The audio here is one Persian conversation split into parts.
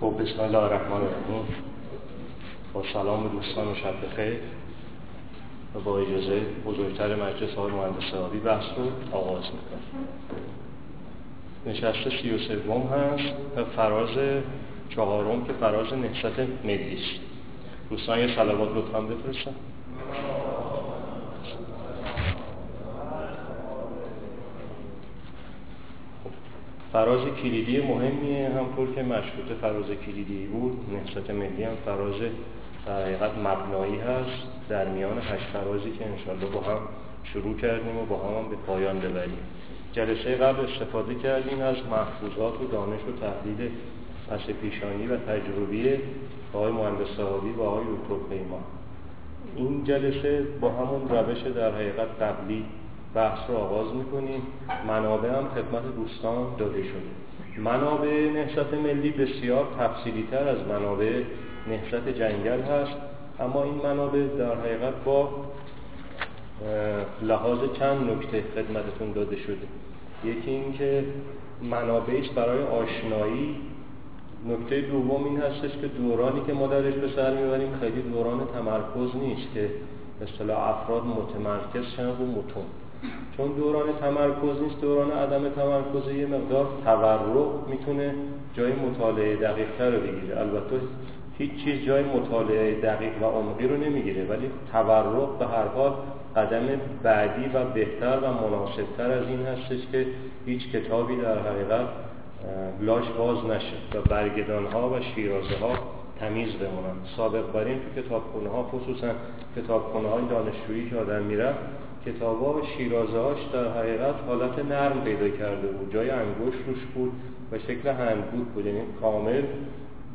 خب بسم الله الرحمن الرحیم. با سلام دوستان و شب بخیر. و با اجازه بزرگتر مجلس های مهندس آبی بحث رو آغاز می‌کنم نشست سی و سوم هست و فراز چهارم که فراز نهست ملی است. دوستان یه صلوات لطفا بفرستن. فراز کلیدی مهمیه همطور که مشروط فراز کلیدی بود نهضت ملی هم فراز در حقیقت مبنایی هست. در میان هشت فرازی که انشالله با هم شروع کردیم و با هم, هم به پایان ببریم. جلسه قبل استفاده کردیم از محفوظات و دانش و تحلیل پس پیشانی و تجربی آقای مهندس صحابی و آقای دکتر پیمان. این جلسه با همون روش در حقیقت قبلی بحث رو آغاز می‌کنیم. منابع هم خدمت دوستان داده شده. منابع نهضت ملی بسیار تفصیلی تر از منابع نهضت جنگل هست. اما این منابع در حقیقت با لحاظ چند نکته خدمتتون داده شده. یکی این که منابعی برای آشنایی. نکته دوم این هستش که دورانی که ما درش به سر می‌بریم خیلی دوران تمرکز نیست که اصطلاح افراد متمرکز شن و متون چون دوران تمرکز نیست دوران عدم تمرکز یه مقدار تورق می‌تونه جای مطالعه دقیق رو بگیره. البته هیچ چیز جای مطالعه دقیق و عمقی رو نمی‌گیره ولی تورق به هر حال قدم بعدی و بهتر و مناسبتر از این هستش که هیچ کتابی در حقیقت لاش باز نشه و برگدان ها و شیرازه ها تمیز بمونن. سابق بر این تو کتابخونه ها خصوصا کتابخونه های دانشجویی که آدم میره کتاب ها و شیرازه هاش در حقیقت حالت نرم پیدا کرده بود. جای انگشت روش بود و شکل هندبود بود. یعنی کامل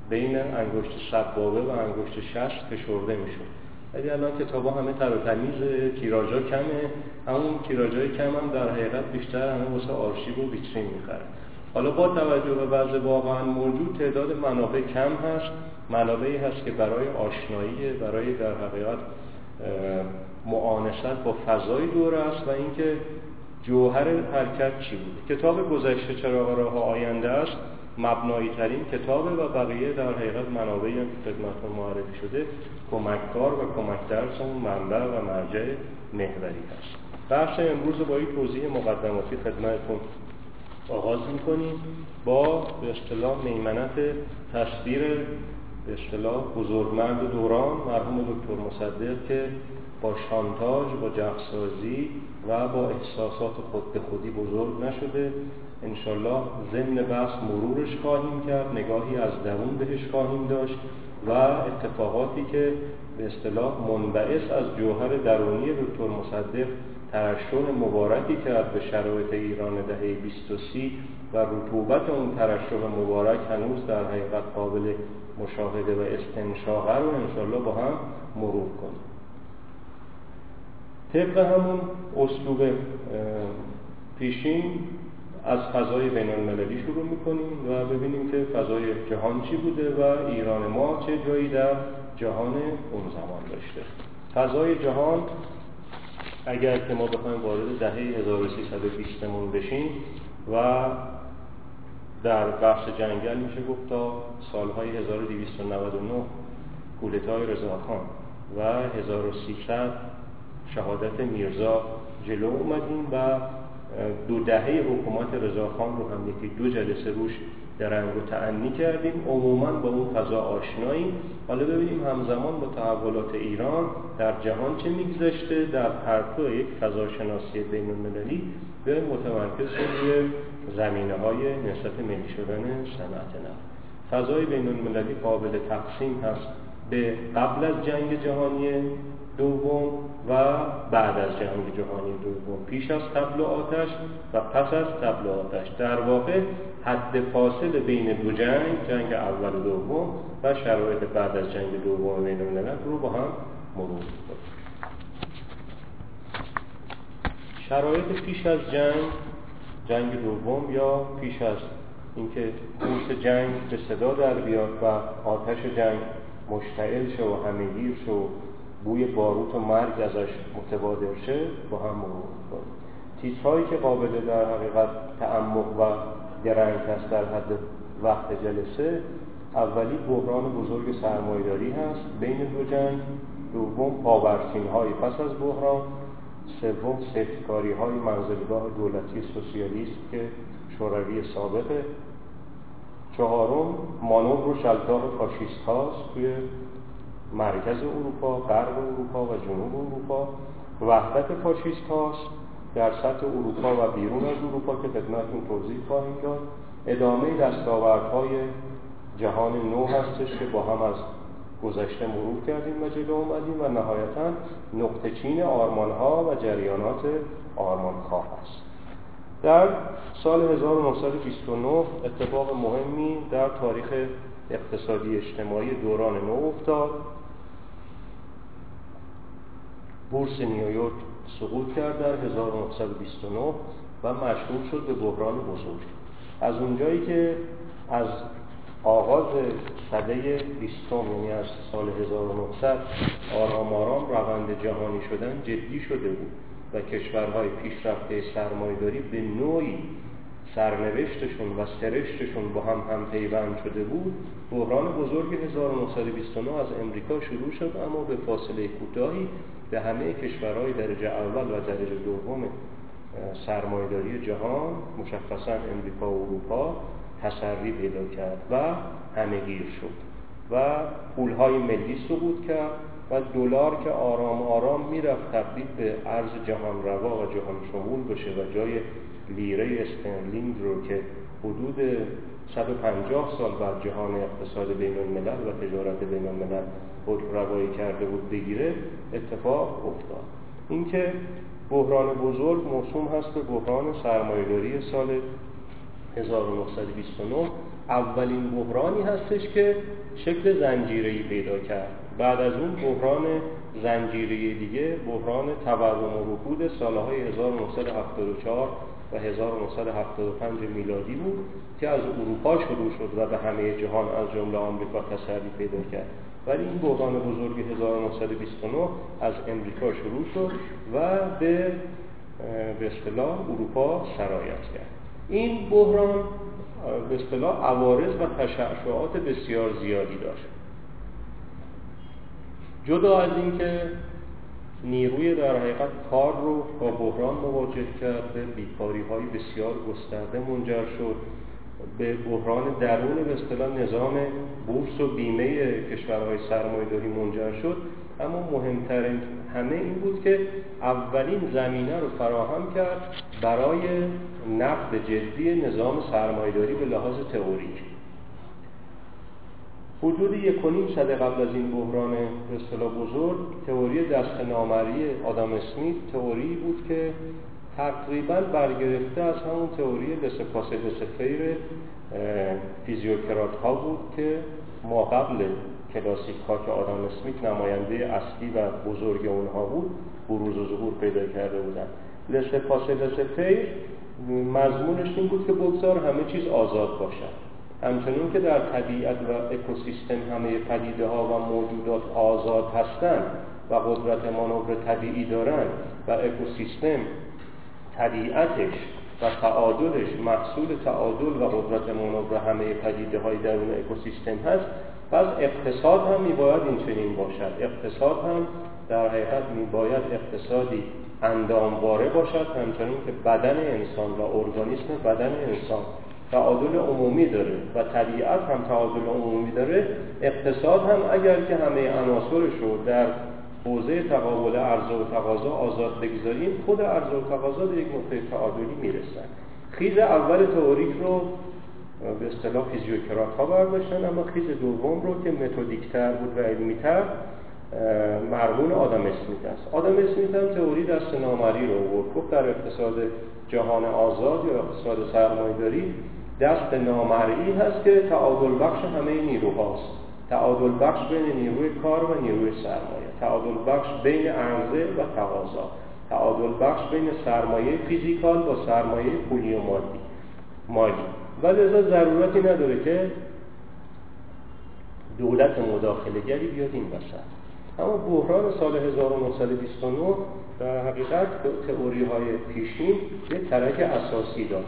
بین انگشت سبابه و انگشت شست فشرده می‌شد. ولی الان کتاب ها همه تر و تمیز تیراژا کمه. همون تیراژای کم هم در حقیقت بیشتر همه واسه آرشیو و ویترین می‌خره. حالا با توجه به وضع واقعا موجود تعداد منابع کم هست. منابعی هست که برای آشنایی برای در حقیقت معانست با فضای دور است و اینکه جوهر حرکت چی بود کتاب گذشته چراغ راه آینده است مبنایی ترین کتابه و بقیه در حقیقت منابعی که خدمتتون معرفی شده. کمککار و کمک درس منبع و مرجع محوری هست. بحث امروز با این توضیح مقدماتی خدمتتون آغاز می‌کنیم. با به اصطلاح میمنت تصویر به اصطلاح بزرگمرد دوران مرحوم دکتر مصدق که با شانتاژ با جفسازی و با احساسات خود به خودی بزرگ نشده. انشالله ضمن بحث مرورش خواهیم کرد. نگاهی از درون بهش خواهیم داشت و اتفاقاتی که به اصطلاح منبعث از جوهر درونی دکتر مصدق ترشح مبارکی کرد به شرایط ایران دهه 23 و رطوبت اون ترشح مبارک هنوز در حقیقت قابل مشاهده و استنشاقه رو انشالله با هم مرور کنیم. طبق همون اسلوب پیشین از فضای بین المللی شروع می‌کنیم و ببینیم که فضای جهان چی بوده و ایران ما چه جایی در جهان اون زمان داشته. فضای جهان اگر که ما بخوایم وارد دهه 1320 مون بشیم و در بخش جنگل میشه گفت تا سالهای 1299 کودتای رضاخان و 1300 شهادت میرزا جلو اومدیم و دو دهه حکومت رضاخان رو هم یکی دو جلسه روش درنگ و تعنی کردیم. عموما با اون فضا آشناییم. حالا ببینیم همزمان با تحولات ایران در جهان چه میگذشته. در پرتو یک فضاشناسی بین المللی به متمرکز روی زمینه های نسبت ملی شدن صنعت نفت. فضای بین المللی قابل تقسیم هست به قبل از جنگ جهانی دوم و بعد از جنگ جهانی دوم پیش از تبل آتش و پس از تبل آتش. در واقع حد فاصل بین دو جنگ جنگ اول و دوم و شرایط بعد از جنگ دوم بین الملل رو با هم مرور شرایط پیش از جنگ جنگ دوم یا پیش از اینکه قوس جنگ به صدا در بیاد و آتش جنگ مشتعل شه و همهگیر شه و بوی باروت و مرگ ازش متبادر شه با هم مرور کنیم تیزهایی که قابل در حقیقت تعمق و درنگ هست در حد وقت جلسه اولی بحران بزرگ سرمایداری هست بین دو جنگ دوم پاورچین های پس از بحران سوم سفتکاری های منزلگاه دولتی سوسیالیست که شوروی سابقه. چهارم مانور و شلتاق فاشیست هاست توی مرکز اروپا غرب اروپا و جنوب اروپا. وحدت فاشیست هاست در سطح اروپا و بیرون از اروپا که خدمتتون توضیح خواهیم داد. ادامه دستاوردهای جهان نو هستش که با هم از گذشته مرور کردیم و جلو اومدیم و نهایتا نقطه چین آرمان ها و جریانات آرمان خواه است. در سال 1929 اتفاق مهمی در تاریخ اقتصادی اجتماعی دوران نو افتاد. بورس نیویورک سقوط کرد در 1929 و مشهور شد به بحران بزرگ. از اونجایی که از آغاز سده بیستم یعنی از سال 1900 آرام آرام روند جهانی شدن جدی شده بود و کشورهای پیشرفته سرمایداری به نوعی سرنوشتشون و سرشتشون با هم هم پیوند شده بود بحران بزرگ 1929 از امریکا شروع شد اما به فاصله کوتاهی به همه کشورهای درجه اول و درجه دوم سرمایداری جهان مشخصا امریکا و اروپا تسری پیدا کرد و همهگیر شد و پولهای ملی سقوط کرد و دلار که آرام آرام می‌رفت تبدیل به ارز جهان روا و جهان شمول بشه و جای لیره استرلینگ رو که حدود 150 سال بعد جهان اقتصاد بین الملل و تجارت بین الملل روایی کرده بود بگیره اتفاق افتاد. اینکه بحران بزرگ موسوم هست به بحران سرمایه‌داری سال 1929 اولین بحرانی هستش که شکل زنجیره‌ای پیدا کرد. بعد از اون بحران زنجیره دیگه بحران تورم و رکود سالهای 1974 و 1975 میلادی بود که از اروپا شروع شد و به همه جهان از جمله آمریکا تسری پیدا کرد. ولی این بحران بزرگ 1929 از امریکا شروع شد و به به اصطلاح اروپا سرایت کرد. این بحران به اصطلاح عوارض و تشعشعات بسیار زیادی داشت. جدا از اینکه نیروی در حقیقت کار رو با بحران مواجه کرد به بیکاری های بسیار گسترده منجر شد. به بحران درون به اصطلاح نظام بورس و بیمه کشورهای سرمایه‌داری منجر شد. اما مهمترین همه این بود که اولین زمینه رو فراهم کرد برای نقد جدی نظام سرمایه‌داری به لحاظ تئوریک. حدود یک صده قبل از این بحران اصطلاح بزرگ تئوری دست نامری آدم اسمیت تئوری بود که تقریبا برگرفته از همون تئوری لسپاس لسفیر فیزیوکرات ها بود که ما قبل کلاسیک ها که آدم اسمیت نماینده اصلی و بزرگ اونها بود بروز و ظهور پیدا کرده بودن. لسپاس لسفیر مضمونش این بود که بگذار همه چیز آزاد باشد همچنین که در طبیعت و اکوسیستم همه پدیده ها و موجودات آزاد هستند و قدرت مانور طبیعی دارند و اکوسیستم طبیعتش و تعادلش محصول تعادل و قدرت مانور همه پدیده های درون اکوسیستم هست پس اقتصاد هم میباید این چنین باشد. اقتصاد هم در حقیقت میباید اقتصادی اندامواره باشد همچنین که بدن انسان و ارگانیسم بدن انسان تعادل عمومی داره و طبیعت هم تعادل عمومی داره. اقتصاد هم اگر که همه عناصرش رو در حوزه تقابل عرضه و تقاضا آزاد بگذاریم خود عرضه و تقاضا به یک نقطه تعادلی می‌رسن. خیز اول تئوریک رو به اصطلاح فیزیوکرات ها برداشتن اما خیز دوم رو که متدیکتر بود و علمیتر مرمون آدم اسمیت است. آدم اسمیت هم تئوری دست نامری رو آورد. در اقتصاد جهان آزاد یا اقتصاد سرمایه‌داری دست نامرئی هست که تعادل بخش همه نیروهاست. تعادل بخش بین نیروی کار و نیروی سرمایه. تعادل بخش بین عرضه و تقاضا. تعادل بخش بین سرمایه فیزیکال با سرمایه پولی و مادی مالی. و لذا ضرورتی نداره که دولت مداخله گری بیاد این وسط. اما بحران سال 1929 در حقیقت تئوری های پیشین یک ترک اساسی داد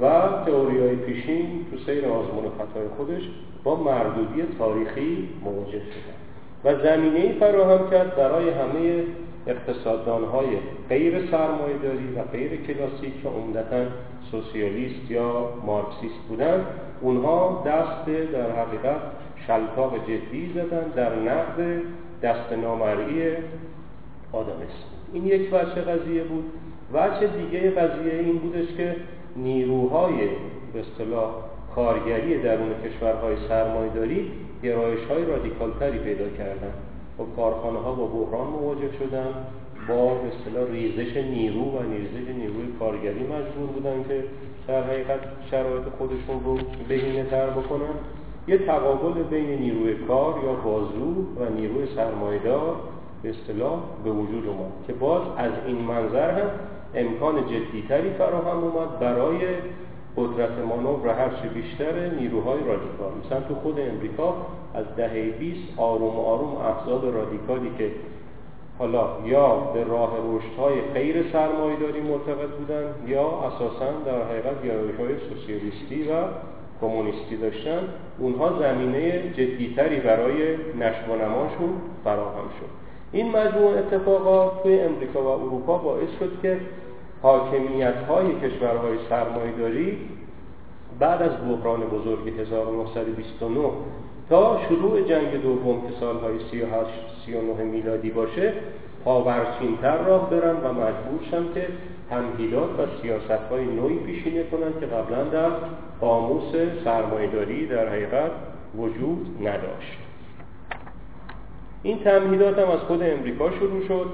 و تئوری های پیشین تو سیر آزمون خطای خودش با مردودی تاریخی مواجه شدن و زمینه ای فراهم کرد برای همه اقتصاددان های غیر سرمایه داری و غیر کلاسیک که عمدتا سوسیالیست یا مارکسیست بودن اونها دست در حقیقت شلتاق جدی زدن در نقد دست نامرئی آدمست این یک بچه قضیه بود. وجه دیگه قضیه این بودش که نیروهای به اصطلاح کارگری درون کشورهای سرمایه‌داری گرایش های رادیکال تری پیدا کردن و کارخانه ها با بحران مواجه شدن با به اصطلاح ریزش نیرو و ریزش نیروی کارگری مجبور بودن که در حقیقت شرایط خودشون رو بهینه تر بکنن. یه تقابل بین نیروی کار یا بازو و نیروی سرمایدار به اصطلاح به وجود اومد که باز از این منظر هم امکان جدیتری فراهم اومد برای قدرت مانور هرچه بیشتر نیروهای رادیکال. مثلا تو خود امریکا از دهه 20 آروم آروم احزاب رادیکالی که حالا یا به راه رشدهای غیر سرمایه‌داری معتقد بودن یا اساسا در حقیقت گرایش‌های سوسیالیستی و کمونیستی داشتن اونها زمینه جدیتری برای نشو و فراهم شد. این مجموع اتفاقات توی امریکا و اروپا باعث شد که حاکمیت های کشورهای سرمایداری بعد از بحران بزرگ 1929 تا شروع جنگ دوم که سالهای 38 39 میلادی باشه پاورچینتر راه برن و مجبور شن که تمهیدات و سیاست های نوعی پیشینه کنند که قبلا در قاموس سرمایداری در حقیقت وجود نداشت. این تمهیدات هم از خود امریکا شروع شد.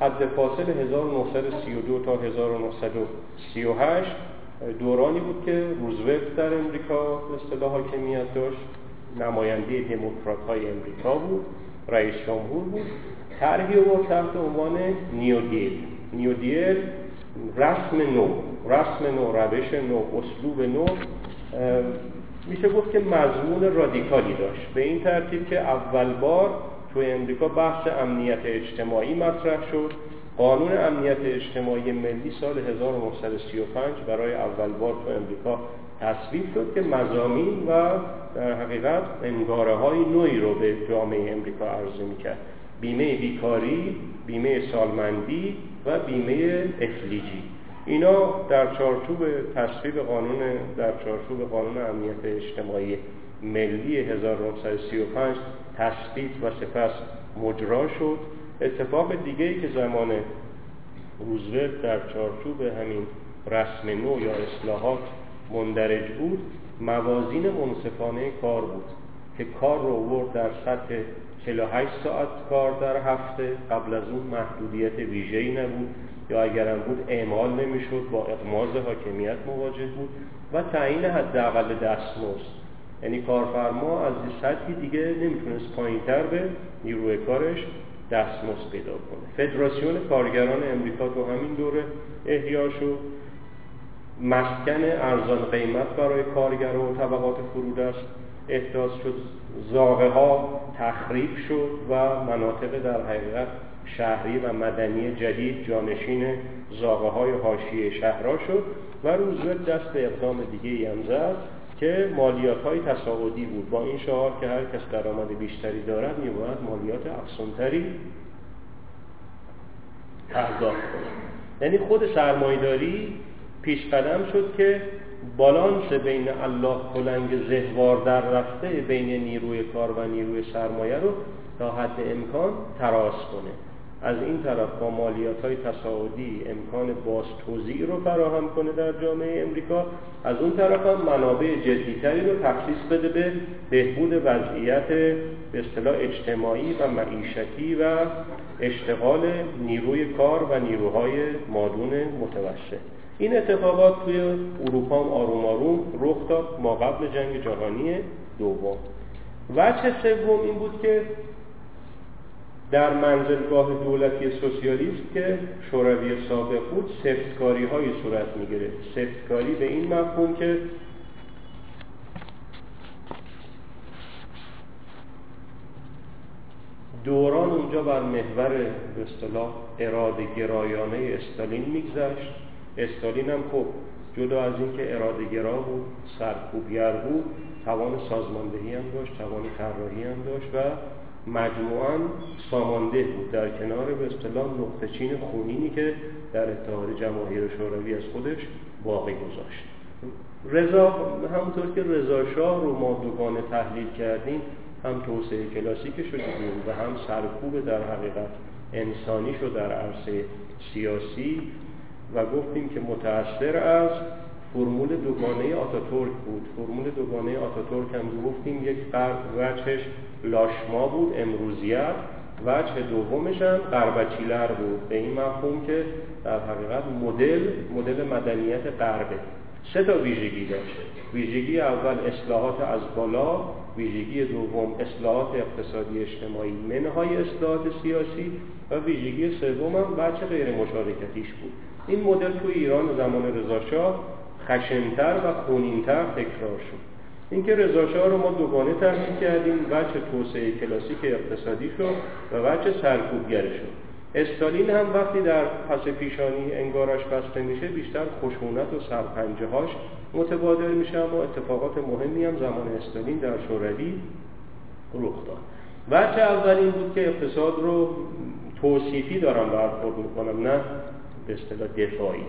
حد فاصل 1932 تا 1938 دورانی بود که روزولت در امریکا اصطلاح حاکمیت داشت. نماینده دموکرات های امریکا بود. رئیس جمهور بود. طرحی و تحت عنوان نیودیل. نیودیل رسم نو. رسم نو روش نو اسلوب نو. میشه گفت که مضمون رادیکالی داشت. به این ترتیب که اول بار تو امریکا بحث امنیت اجتماعی مطرح شد. قانون امنیت اجتماعی ملی سال 1935 برای اول بار تو امریکا تصویب شد که مزامین و در حقیقت انگاره های نوعی رو به جامعه امریکا عرضه می‌کرد. بیمه بیکاری، بیمه سالمندی و بیمه افلیجی اینا در چارچوب تصویب قانون در چارچوب قانون امنیت اجتماعی ملی 1935 تثبیت و سپس مجرا شد. اتفاق دیگه ای که زمان روزولت در چارچوب همین رسم نو یا اصلاحات مندرج بود موازین منصفانه کار بود که کار رو ورد در سطح 48 ساعت کار در هفته. قبل از اون محدودیت ویژه‌ای نبود یا اگرم بود اعمال نمی‌شد با اقماز حاکمیت مواجه بود و تعیین حداقل دستمزد. یعنی کارفرما از سطحی دیگه نمی‌تونست پایینتر به نیروی کارش دستمزد پیدا کنه. فدراسیون کارگران امریکا تو همین دوره احیا شد. مسکن ارزان قیمت برای کارگر و طبقات فرودست احداث شد. زاغه ها تخریب شد و مناطق در حقیقت شهری و مدنی جدید جانشین زاغه های حاشیه شهرها شد و روزولت دست اقدام دیگه هم زد. که مالیات های تصاعدی بود. با این شعار که هر کس درآمد بیشتری دارد میباید مالیات افزونتری پرداخت کنه یعنی خود سرمایداری پیش قدم شد که بالانس بین الله کلنگ زهوار در رفته بین نیروی کار و نیروی سرمایه رو تا حد امکان تراس کنه. از این طرف با مالیات های تصاعدی امکان باز توضیع رو فراهم کنه در جامعه امریکا از اون طرف هم منابع جدیتری رو تخصیص بده به بهبود وضعیت به اصطلاح اجتماعی و معیشتی و اشتغال نیروی کار و نیروهای مادون متوسط. این اتفاقات توی اروپا هم آروم آروم رخ داد. ما قبل جنگ جهانی دوم. وجه سوم این بود که در منزلگاه دولتی سوسیالیست که شوروی سابق بود سفتکاری های صورت می‌گیره. سفتکاری به این مفهوم که دوران اونجا بر محور به اصطلاح اراده گرایانه استالین میگذشت. استالین هم خب جدا از اینکه اراده گرا بود سرکوبگر بود توان سازماندهی هم داشت توان طراحی هم داشت و مجموعا سامانده بود در کنار به اصطلاح نقطه چین خونینی که در اتحاد جماهیر شوروی از خودش باقی گذاشت. رضا همونطور که رضا شاه رو ما دوگانه تحلیل کردیم هم توسعه کلاسیک شد و هم سرکوب در حقیقت انسانی شد در عرصه سیاسی و گفتیم که متأثر از فرمول دوگانه آتاتورک بود. فرمول دوگانه آتاتورک هم گفتیم یک وجهش لاشما بود امروزیت وجه دومش هم قربچیلر بود. به این مفهوم که در حقیقت مدل مدل مدنیت غربه. سه تا ویژگی داشت. ویژگی اول اصلاحات از بالا ویژگی دوم اصلاحات اقتصادی اجتماعی منهای اصلاحات سیاسی و ویژگی سوم هم بچه غیر مشارکتیش بود. این مدل تو ایران زمان رضاشاه خشنتر و خونینتر تکرار شد. اینکه رضاشاه رو ما دوگانه تحلیل کردیم بچه توسعه کلاسیک اقتصادی شد و بچه سرکوبگره شد. استالین هم وقتی در پس پیشانی انگارش بسته میشه بیشتر خشونت و سرپنجه هاش متبادر میشه اما اتفاقات مهمی هم زمان استالین در شوروی رخ داد. بچه اول این بود که اقتصاد رو توصیفی دارم برخورد می‌کنم نه به اصطلاح دفاعی.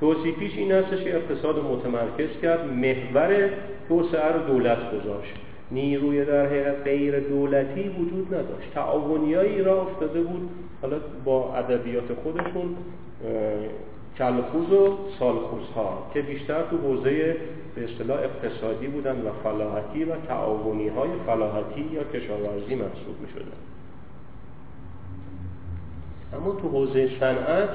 توصیفیش این هستش که اقتصاد متمرکز کرد محور توسعه رو دولت گذاشت نیروی در حقیقت غیر دولتی وجود نداشت تعاونیایی را افتاده بود حالا با ادبیات خودشون کلخوز و سالخوز ها که بیشتر تو حوزه به اصطلاح اقتصادی بودن و فلاحتی و تعاونی های فلاحتی یا کشاورزی محسوب می شدن. اما تو حوزه صنعت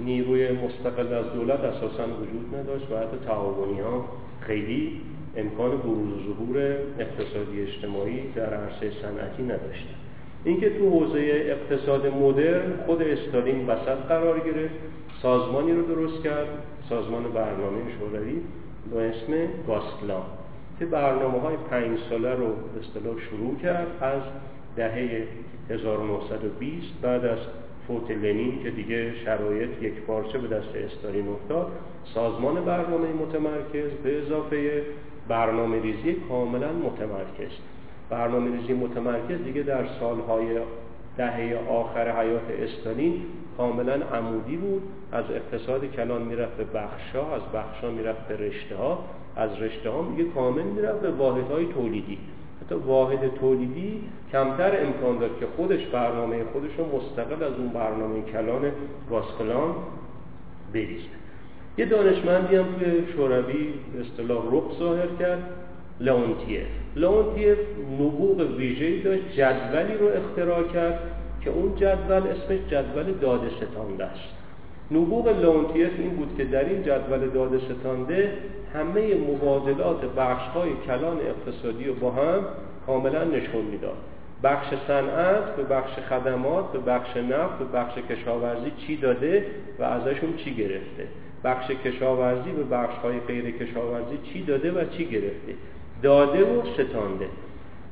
نیروی مستقل از دولت اساسا وجود نداشت و حتی تعاونی ها خیلی امکان بروز و ظهور اقتصادی اجتماعی در عرصه صنعتی نداشتن اینکه تو حوزه اقتصاد مدرن خود استالین وسط قرار گرفت سازمانی رو درست کرد سازمان برنامه شوروی با اسم گاسکلان که برنامه های پنج ساله رو اصطلاح شروع کرد از دهه 1920 بعد از فوت لنین که دیگه شرایط یک پارچه به دست استالین افتاد سازمان برنامه متمرکز به اضافه برنامه ریزی کاملا متمرکز. برنامه ریزی متمرکز دیگه در سالهای دهه آخر حیات استالین کاملا عمودی بود. از اقتصاد کلان می‌رفت به بخشا از بخشا می‌رفت به رشته ها از رشته ها دیگه کامل می‌رفت به واحد های تولیدی. واحد تولیدی کمتر امکان داد که خودش برنامه خودش رو مستقل از اون برنامه کلان گاسپلان بریزه. یه دانشمندی هم توی شوروی به اصطلاح رخ ظاهر کرد لئونتیف لئونتیف نبوغ ویژه‌ای داشت جدولی رو اختراع کرد که اون جدول اسمش جدول داده ستانده است نبوغ لئونتیف این بود که در این جدول داده ستانده همه مبادلات بخش‌های کلان اقتصادی رو با هم کاملا نشون می‌داد. بخش صنعت به بخش خدمات به بخش نفت به بخش کشاورزی چی داده و ازشون چی گرفته. بخش کشاورزی به بخش های غیر کشاورزی چی داده و چی گرفته. داده و ستانده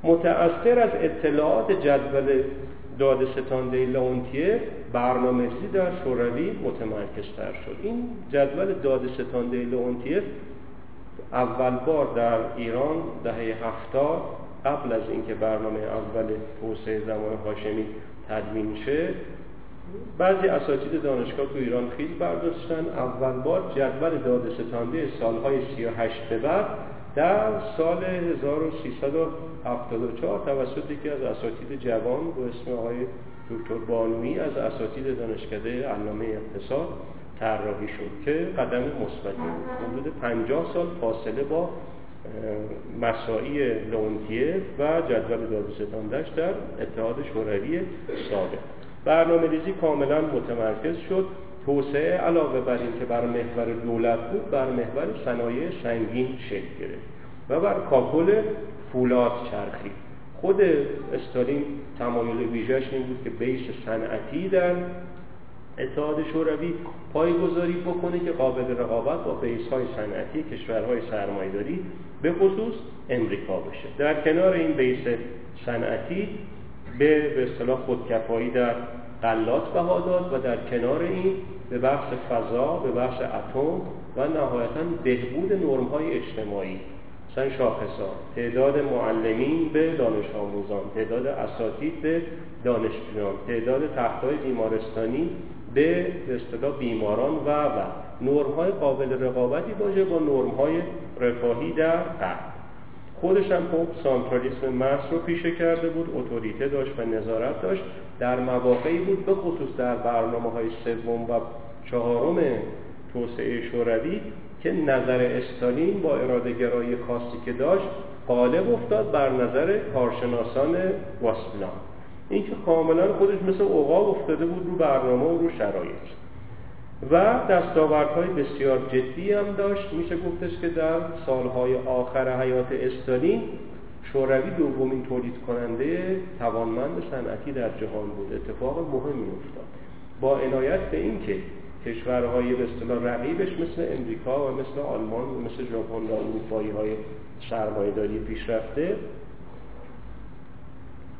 متأثر از اطلاعات جدول داده ستانده لونتیه برنامه‌ریزی در شوروی متمرکزتر شد. این جدول داده ستانده لونتیه اول بار در ایران دهه هفتاد قبل از اینکه برنامه اول توسعه زمان هاشمی تدوین شه بعضی اساتید دانشگاه تو ایران خیلی برداشتن. اول بار جدول داده ستانده سالهای 38 به بعد در سال 1374 توسط یکی از اساتید جوان با اسم آقای دکتر بانوی از اساتید دانشکده علامه اقتصاد طراحی شد که قدم مثبتی حدود 50 سال فاصله با مساعی لونتیه و جدول داده ستاندهش در اتحاد شوروی سابق. برنامه ریزی کاملا متمرکز شد. توسعه علاوه بر این که بر محور دولت بود بر محور صنایع سنگین شکل گرفت و بر کاکل فولاد چرخی. خود استالین تمایل ویژش این بود که بیس صنعتی در اتحاد شوروی پایگذاری بکنه که قابل رقابت با بیس های صنعتی کشورهای سرمایداری به خصوص امریکا بشه. در کنار این بیس صنعتی به به اصطلاح خودکفایی در غلات بها داد و در کنار این به بخش فضا به بخش اتم و نهایتا بهبود نرم های اجتماعی مثلا شاخصا تعداد معلمین به دانش آموزان. تعداد اساتید به دانشجویان تعداد تختهای بیمارستانی به اصطلاح بیماران و و. نرم های قابل رقابتی باشه با نرم های رفاهی در قرد خودش هم خب سانترالیسم محض رو پیشه کرده بود اتوریته داشت و نظارت داشت. در مواقعی بود به خصوص در برنامه های سوم و چهارم توسعه شوروی که نظر استالین با اراده گرایی خاصی که داشت غالب افتاد بر نظر کارشناسان واسپلان. این که کاملا خودش مثل اوقاب افتاده بود رو برنامه و رو شرایط. و دستاوردهای بسیار جدی هم داشت. میشه گفتش که در سالهای آخر حیات استالین شوروی دومین تولید کننده توانمند صنعتی در جهان بود. اتفاق مهمی افتاد. با عنایت به اینکه کشورهای به اصطلاح رقیبش مثل امریکا و مثل آلمان و مثل ژاپن و اروپایی های سرمایه‌داری پیشرفته.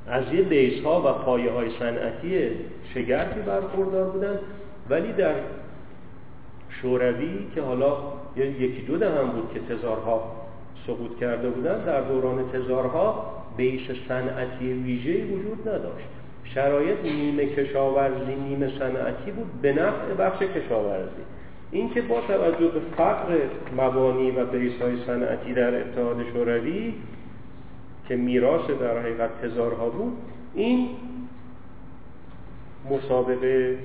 از یه بیس ها و پایه های صنعتی شگرفی برخوردار بودن ولی در شوروی که حالا یکی دو هم بود که تزارها سقوط کرده بودن در دوران تزارها بیس صنعتی ویژه‌ای وجود نداشت. شرایط نیمه کشاورزی نیمه صنعتی بود به نفع بخش کشاورزی. اینکه با توجه به فقر مبانی و بیس های صنعتی در اتحاد شوروی که میراث در حقیقت هزارها بود این مسابقه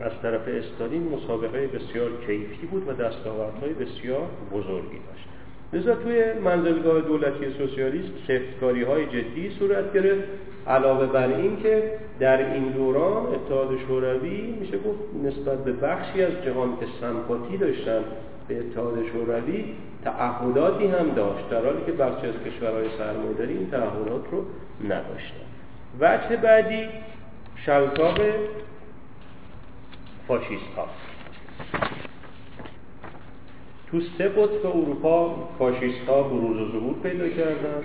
از طرف استالین مسابقه بسیار کیفی بود و دستاوردهای بسیار بزرگی داشت. لذا توی منزلگاه دولتی سوسیالیست سفتکاری های جدی صورت گرفت. علاوه بر این که در این دوران اتحاد شوروی میشه گفت نسبت به بخشی از جهان که سمپاتی داشتن به اتحاد شوروی تعهداتی هم داشت در حالی که بخشی از کشورهای سرمایه‌داری این تعهدات رو نداشتن. وجه بعدی شلتاق فاشیست ها تو سه قطب اروپا فاشیست ها بروز و ظهور پیدا کردن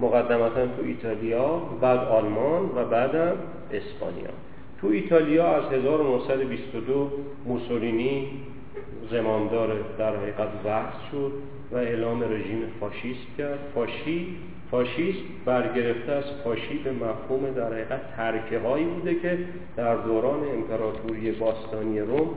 مقدمتا تو ایتالیا بعد آلمان و بعدم اسپانیا. تو ایتالیا از 1922 موسولینی زمامدار در حقیقت وقت شد و اعلام رژیم فاشیست کرد. فاشی فاشیست برگرفته از فاشی به مفهوم در حقیقت ترکه هایی بوده که در دوران امپراتوری باستانی روم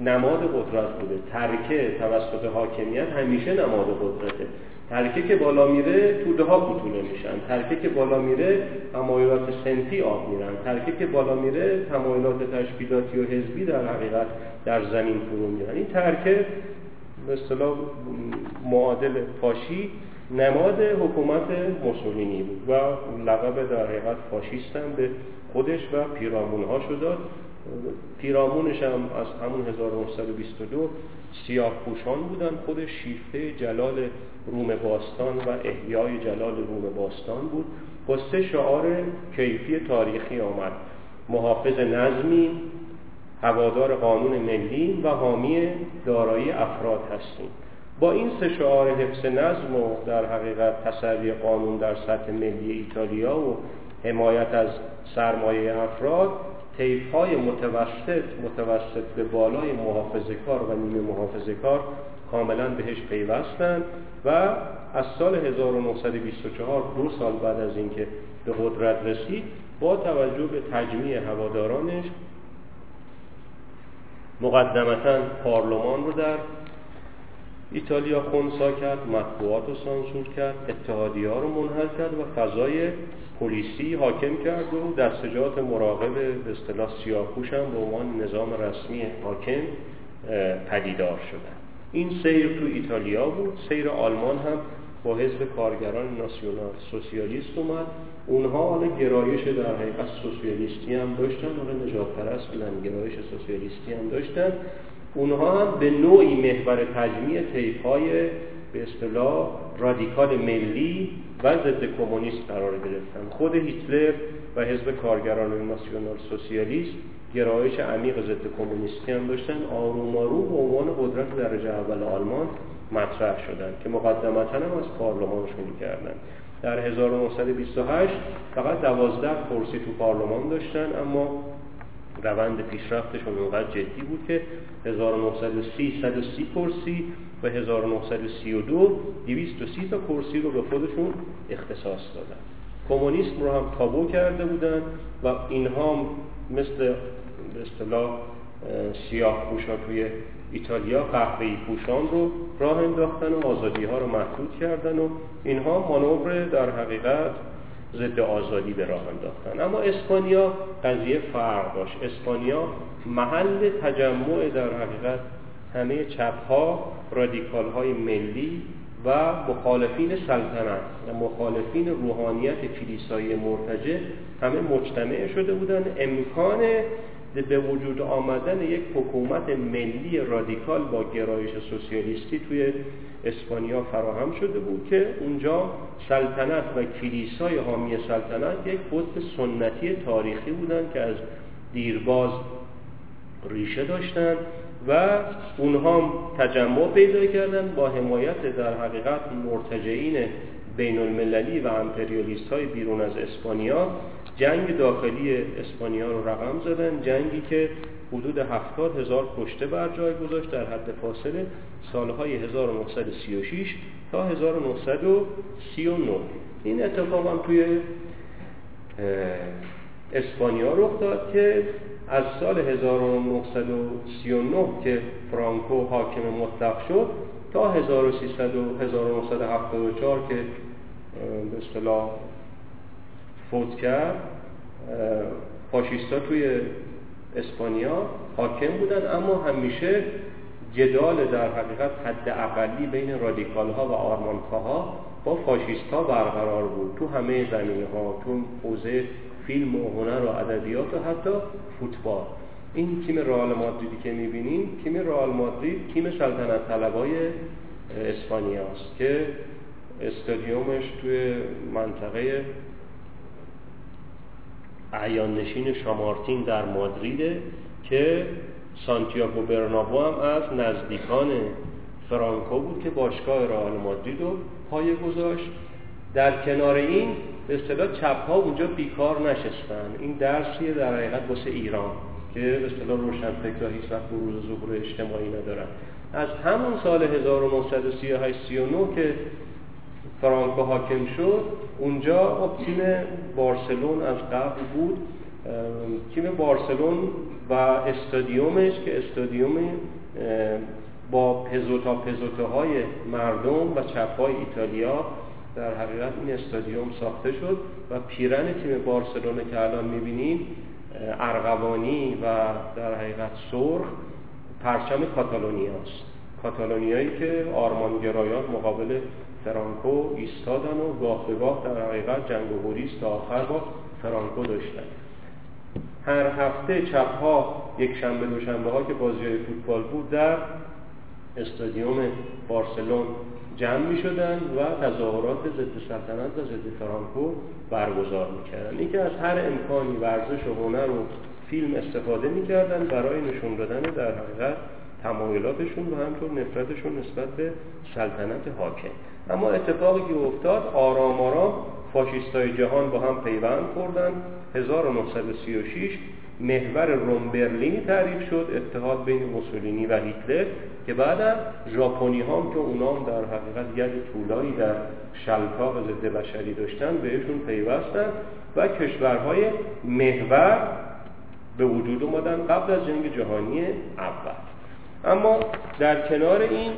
نماد قدرت بوده. ترکه توسط حاکمیت همیشه نماد قدرته. ترکه که بالا میره توده ها کوتونه میشن. ترکه که بالا میره تمایلات سنفی آب میرن. ترکه که بالا میره تمایلات تشکیلاتی و حزبی در حقیقت در زمین فرو میرن. این ترکه به اصطلاح معادل فاشی نماد حکومت موسولینی بود و لقب در حقیقت فاشیست به خودش و پیرامونها داد. پیرامونش هم از همون 1922 سیاه پوشان بودن خود شیفته جلال روم باستان و احیای جلال روم باستان بود. با سه شعار کیفی تاریخی آمد. محافظ نظمی هوادار قانون ملی و حامی دارایی افراد هستیم. با این سه شعار حفظ نظم و در حقیقت تسری قانون در سطح ملی ایتالیا و حمایت از سرمایه افراد طیف های متوسط متوسط به بالای محافظه کار و نیمه محافظه کار کاملا بهش پیوستند و از سال 1924 دو سال بعد از اینکه به قدرت رسید با توجه به تجمیع هوادارانش مقدمتا پارلمان رو در ایتالیا خونسا کرد مطبوعات رو سانسور کرد اتحادی ها رو منحل کرد و فضای پلیسی حاکم کرد و دستجات مراقب به اصطلاح سیاهپوش هم به عنوان نظام رسمی حاکم پدیدار شدن. این سیر تو ایتالیا بود. سیر آلمان هم با حزب کارگران ناسیونال سوسیالیست اومد. اونها حالا گرایش در حقیقت سوسیالیستی هم داشتن. حالا نجات پرست بودن گرایش سوسیالیستی هم داشتن. اونها هم به نوعی محور تجمیع های به اصطلاح رادیکال ملی و ضد کمونیست قرار گرفتن. خود هیتلر و حزب کارگران ناسیونال سوسیالیست گرایش عمیق ضد کمونیستی هم داشتن. آروم آروم به عنوان قدرت درجه اول آلمان مطرح شدن که مقدمتا هم از پارلمان شروع کردن. در 1928 فقط دوازده کرسی تو پارلمان داشتن اما روند پیشرفتشون اونقدر جدی بود که 1930 130 کرسی و 1932 230 تا کرسی رو به خودشون اختصاص دادن. کمونیسم رو هم تابو کرده بودن و اینها مثل به اصطلاح سیاه پوشا توی ایتالیا قهوه‌ای پوشان رو راه انداختن و آزادی ها رو محدود کردن و اینها مانور در حقیقت ضد آزادی به راه انداختن. اما اسپانیا قضیه فرق داشت. اسپانیا محل تجمع در حقیقت همه چپ ها رادیکال های ملی و مخالفین سلطنت و مخالفین روحانیت کلیسایی مرتجع همه مجتمع شده بودن. امکان به وجود آمدن یک حکومت ملی رادیکال با گرایش سوسیالیستی توی اسپانیا فراهم شده بود که اونجا سلطنت و کلیسای حامی سلطنت یک قطب سنتی تاریخی بودند که از دیرباز ریشه داشتند و اونها تجمع پیدا کردن با حمایت در حقیقت مرتجعین بین المللی و امپریالیست های بیرون از اسپانیا. جنگ داخلی اسپانیا رو رقم زدن جنگی که حدود هفتاد هزار کشته بر جای گذاشت در حد فاصله سالهای 1936 تا 1939 این اتفاق هم توی اسپانیا رخ داد که از سال 1939 که فرانکو حاکم مطلق شد تا 1300 و 1974 که به اصطلاح فوت کرد فاشیستا توی اسپانیا حاکم بودن اما همیشه جدال در حقیقت حد اقلی بین رادیکال ها و آرمانکاها با فاشیست برقرار بود. تو همه زمینه ها تو حوزه فیلم و هنر و ادبیات و حتی فوتبال. این تیم رئال مادریدی که می‌بینین تیم رئال مادرید تیم سلطنت طلبای اسپانیاست که استادیومش توی منطقه عیان نشین شامارتین در مادریده که سانتیاگو برنابو هم از نزدیکان فرانکو بود که باشگاه رئال مادرید رو پایه گذاشت. در کنار این به اصطلاح چپ ها اونجا بیکار نشستن. این درسیه در حقیقت واسه ایران که به اصطلاح روشن فکرها هیچ وقت بروز ظهور اجتماعی ندارن. از همون سال 1938 39 که فرانکو حاکم شد اونجا خب تیم بارسلون از قبل بود. تیم بارسلون و استادیومش که استادیوم با پزوتا پزوته های مردم و چپ های ایتالیا در حقیقت این استادیوم ساخته شد و پیرن تیم بارسلون که الان می‌بینیم ارغوانی و در حقیقت سرخ پرچم کاتالونیاست. کاتالونیایی که آرمانگرایان مقابل فرانکو ایستادن و گاه به گاه در حقیقت جنگ و تا آخر با فرانکو داشتن هر هفته چپ ها یک شنبه دو شنبه ها که بازی های فوتبال بود در استادیوم بارسلون جمع می شدن و تظاهرات ضد سلطنت و ضد فرانکو برگزار می کردن این که از هر امکانی ورزش و هنر و فیلم استفاده می کردن برای نشون دادن در حقیقت تمایلاتشون و همطور نفرتشون نسبت به سلطنت حاکم. اما اتفاقی که افتاد آرام آرام فاشیستای جهان با هم پیوند خوردن. 1936 محور روم برلینی تعریف شد اتحاد بین موسولینی و هیتلر که بعدا ژاپنی هم که اونام در حقیقت ید طولایی در شلتاق ضد بشری داشتن بهشون پیوستن و کشورهای محور به وجود اومدن قبل از جنگ جهانی اول. اما در کنار این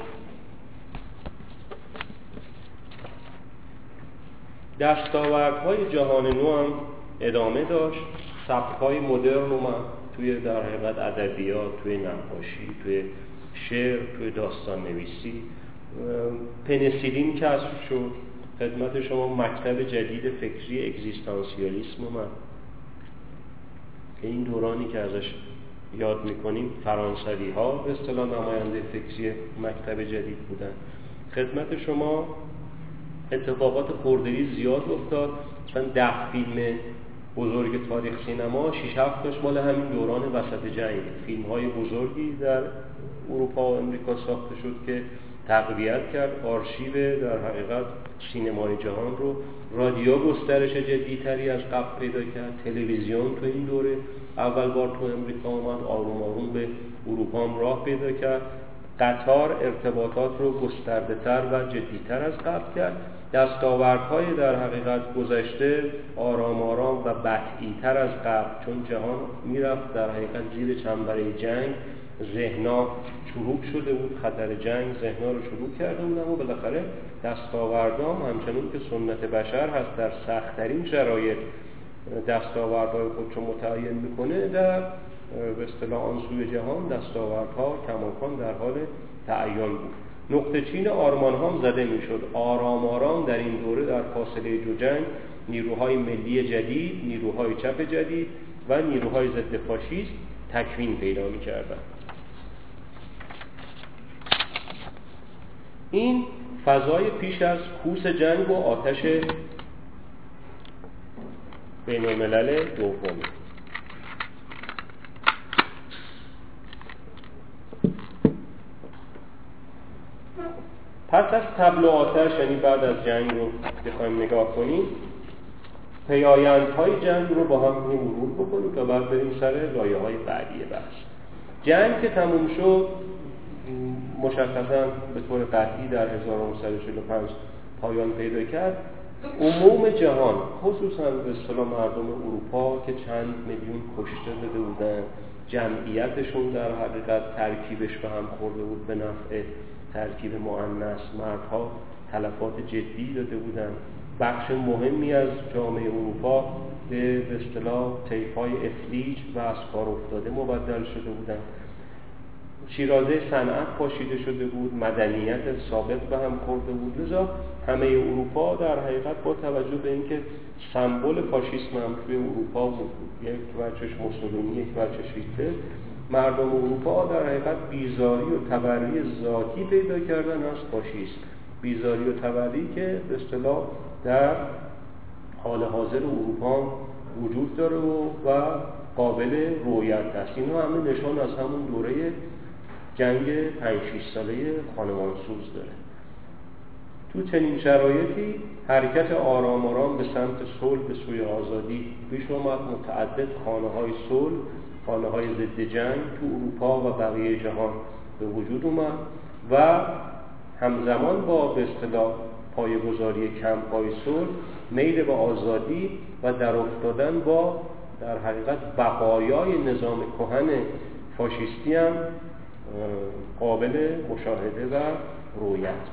دستاوردهای جهان نو هم ادامه داشت. سبکهای مدرن اومد توی در حقیقت ادبیات توی نقاشی توی شعر توی داستان نویسی پنسیلین کسب شد. خدمت شما مکتب جدید فکری اگزیستانسیالیسم اومد. که این دورانی که ازش یاد می‌کنیم فرانسوی ها به اصطلاح نماینده فکری مکتب جدید بودن. خدمت شما اتفاقات خوردری زیاد افتاد. مثلا ده فیلم بزرگ تاریخ سینما شیش هفت مال همین دوران وسط جنگ. فیلم های بزرگی در اروپا و امریکا ساخته شد که تقویت کرد. آرشیو در حقیقت سینمای جهان رو. رادیو گسترش جدیتری از قبل پیدا کرد. تلویزیون تو این دوره اول بار تو امریکا اومد آروم آروم به اروپا هم راه پیدا کرد. قطار ارتباطات رو گسترده تر و جدیتر از قبل کرد. دستاوردهای در حقیقت گذشته آرام آرام و بطعی تر از قبل چون جهان می‌رفت در حقیقت زیر چنبره جنگ. ذهنا چروک شده بود خطر جنگ ذهنا رو شروع کرده بود اما بالاخره دستاوردام همچنون که سنت بشر هست در سختترین شرایط دستاوردهای خودشو متعین می‌کنه در به اصطلاح آن سوی جهان دستاوردها کماکان در حال تعین بود. نقطه چین آرمان هم زده می‌شد. آرام آرام در این دوره در فاصله دو جنگ نیروهای ملی جدید نیروهای چپ جدید و نیروهای ضد فاشیست تکوین پیدا می‌کردند. این فضای پیش از کوس جنگ و آتش بین الملل دومی پس از تبل و آتش یعنی بعد از جنگ رو بخوایم نگاه کنیم های جنگ رو با هم مرور بکنیم تا بعد بریم سر لایه های بعدی بحث جنگ که تموم شد مشخصا به طور قطعی در 1945 پایان پیدا کرد. عموم جهان خصوصا به اصطلاح مردم اروپا که چند میلیون کشته داده بودن جمعیتشون در حقیقت ترکیبش به هم خورده بود به نفع ترکیب معنیس مردها تلفات جدی داده بودن بخش مهمی از جامعه اروپا به اصطلاح های افلیج و از کار افتاده مبدل شده بودند. شیرازه صنعت پاشیده شده بود مدنیت ثابت به هم خورده بود. لذا همه اروپا در حقیقت با توجه به اینکه سمبل فاشیسم هم توی اروپا بود یک وجهش موسولینی یک وجهش هیتلر مردم اروپا در حقیقت بیزاری و تبری ذاتی پیدا کردن از فاشیسم. بیزاری و تبری که به اصطلاح در حال حاضر اروپا وجود داره و, قابل رویت است. اینو همه نشان از همون دوره جنگ 5 ساله خانمانسوز داره. تو چنین شرایطی حرکت آرام آرام به سمت صلح به سوی آزادی پیش اومد. متعدد خانه های صلح خانه های ضد جنگ تو اروپا و بقیه جهان به وجود اومد و همزمان با به اصطلاح پایگذاری کمپ های صلح میل به آزادی و در افتادن با در حقیقت بقایای نظام کهن فاشیستی هم قابل مشاهده و رویت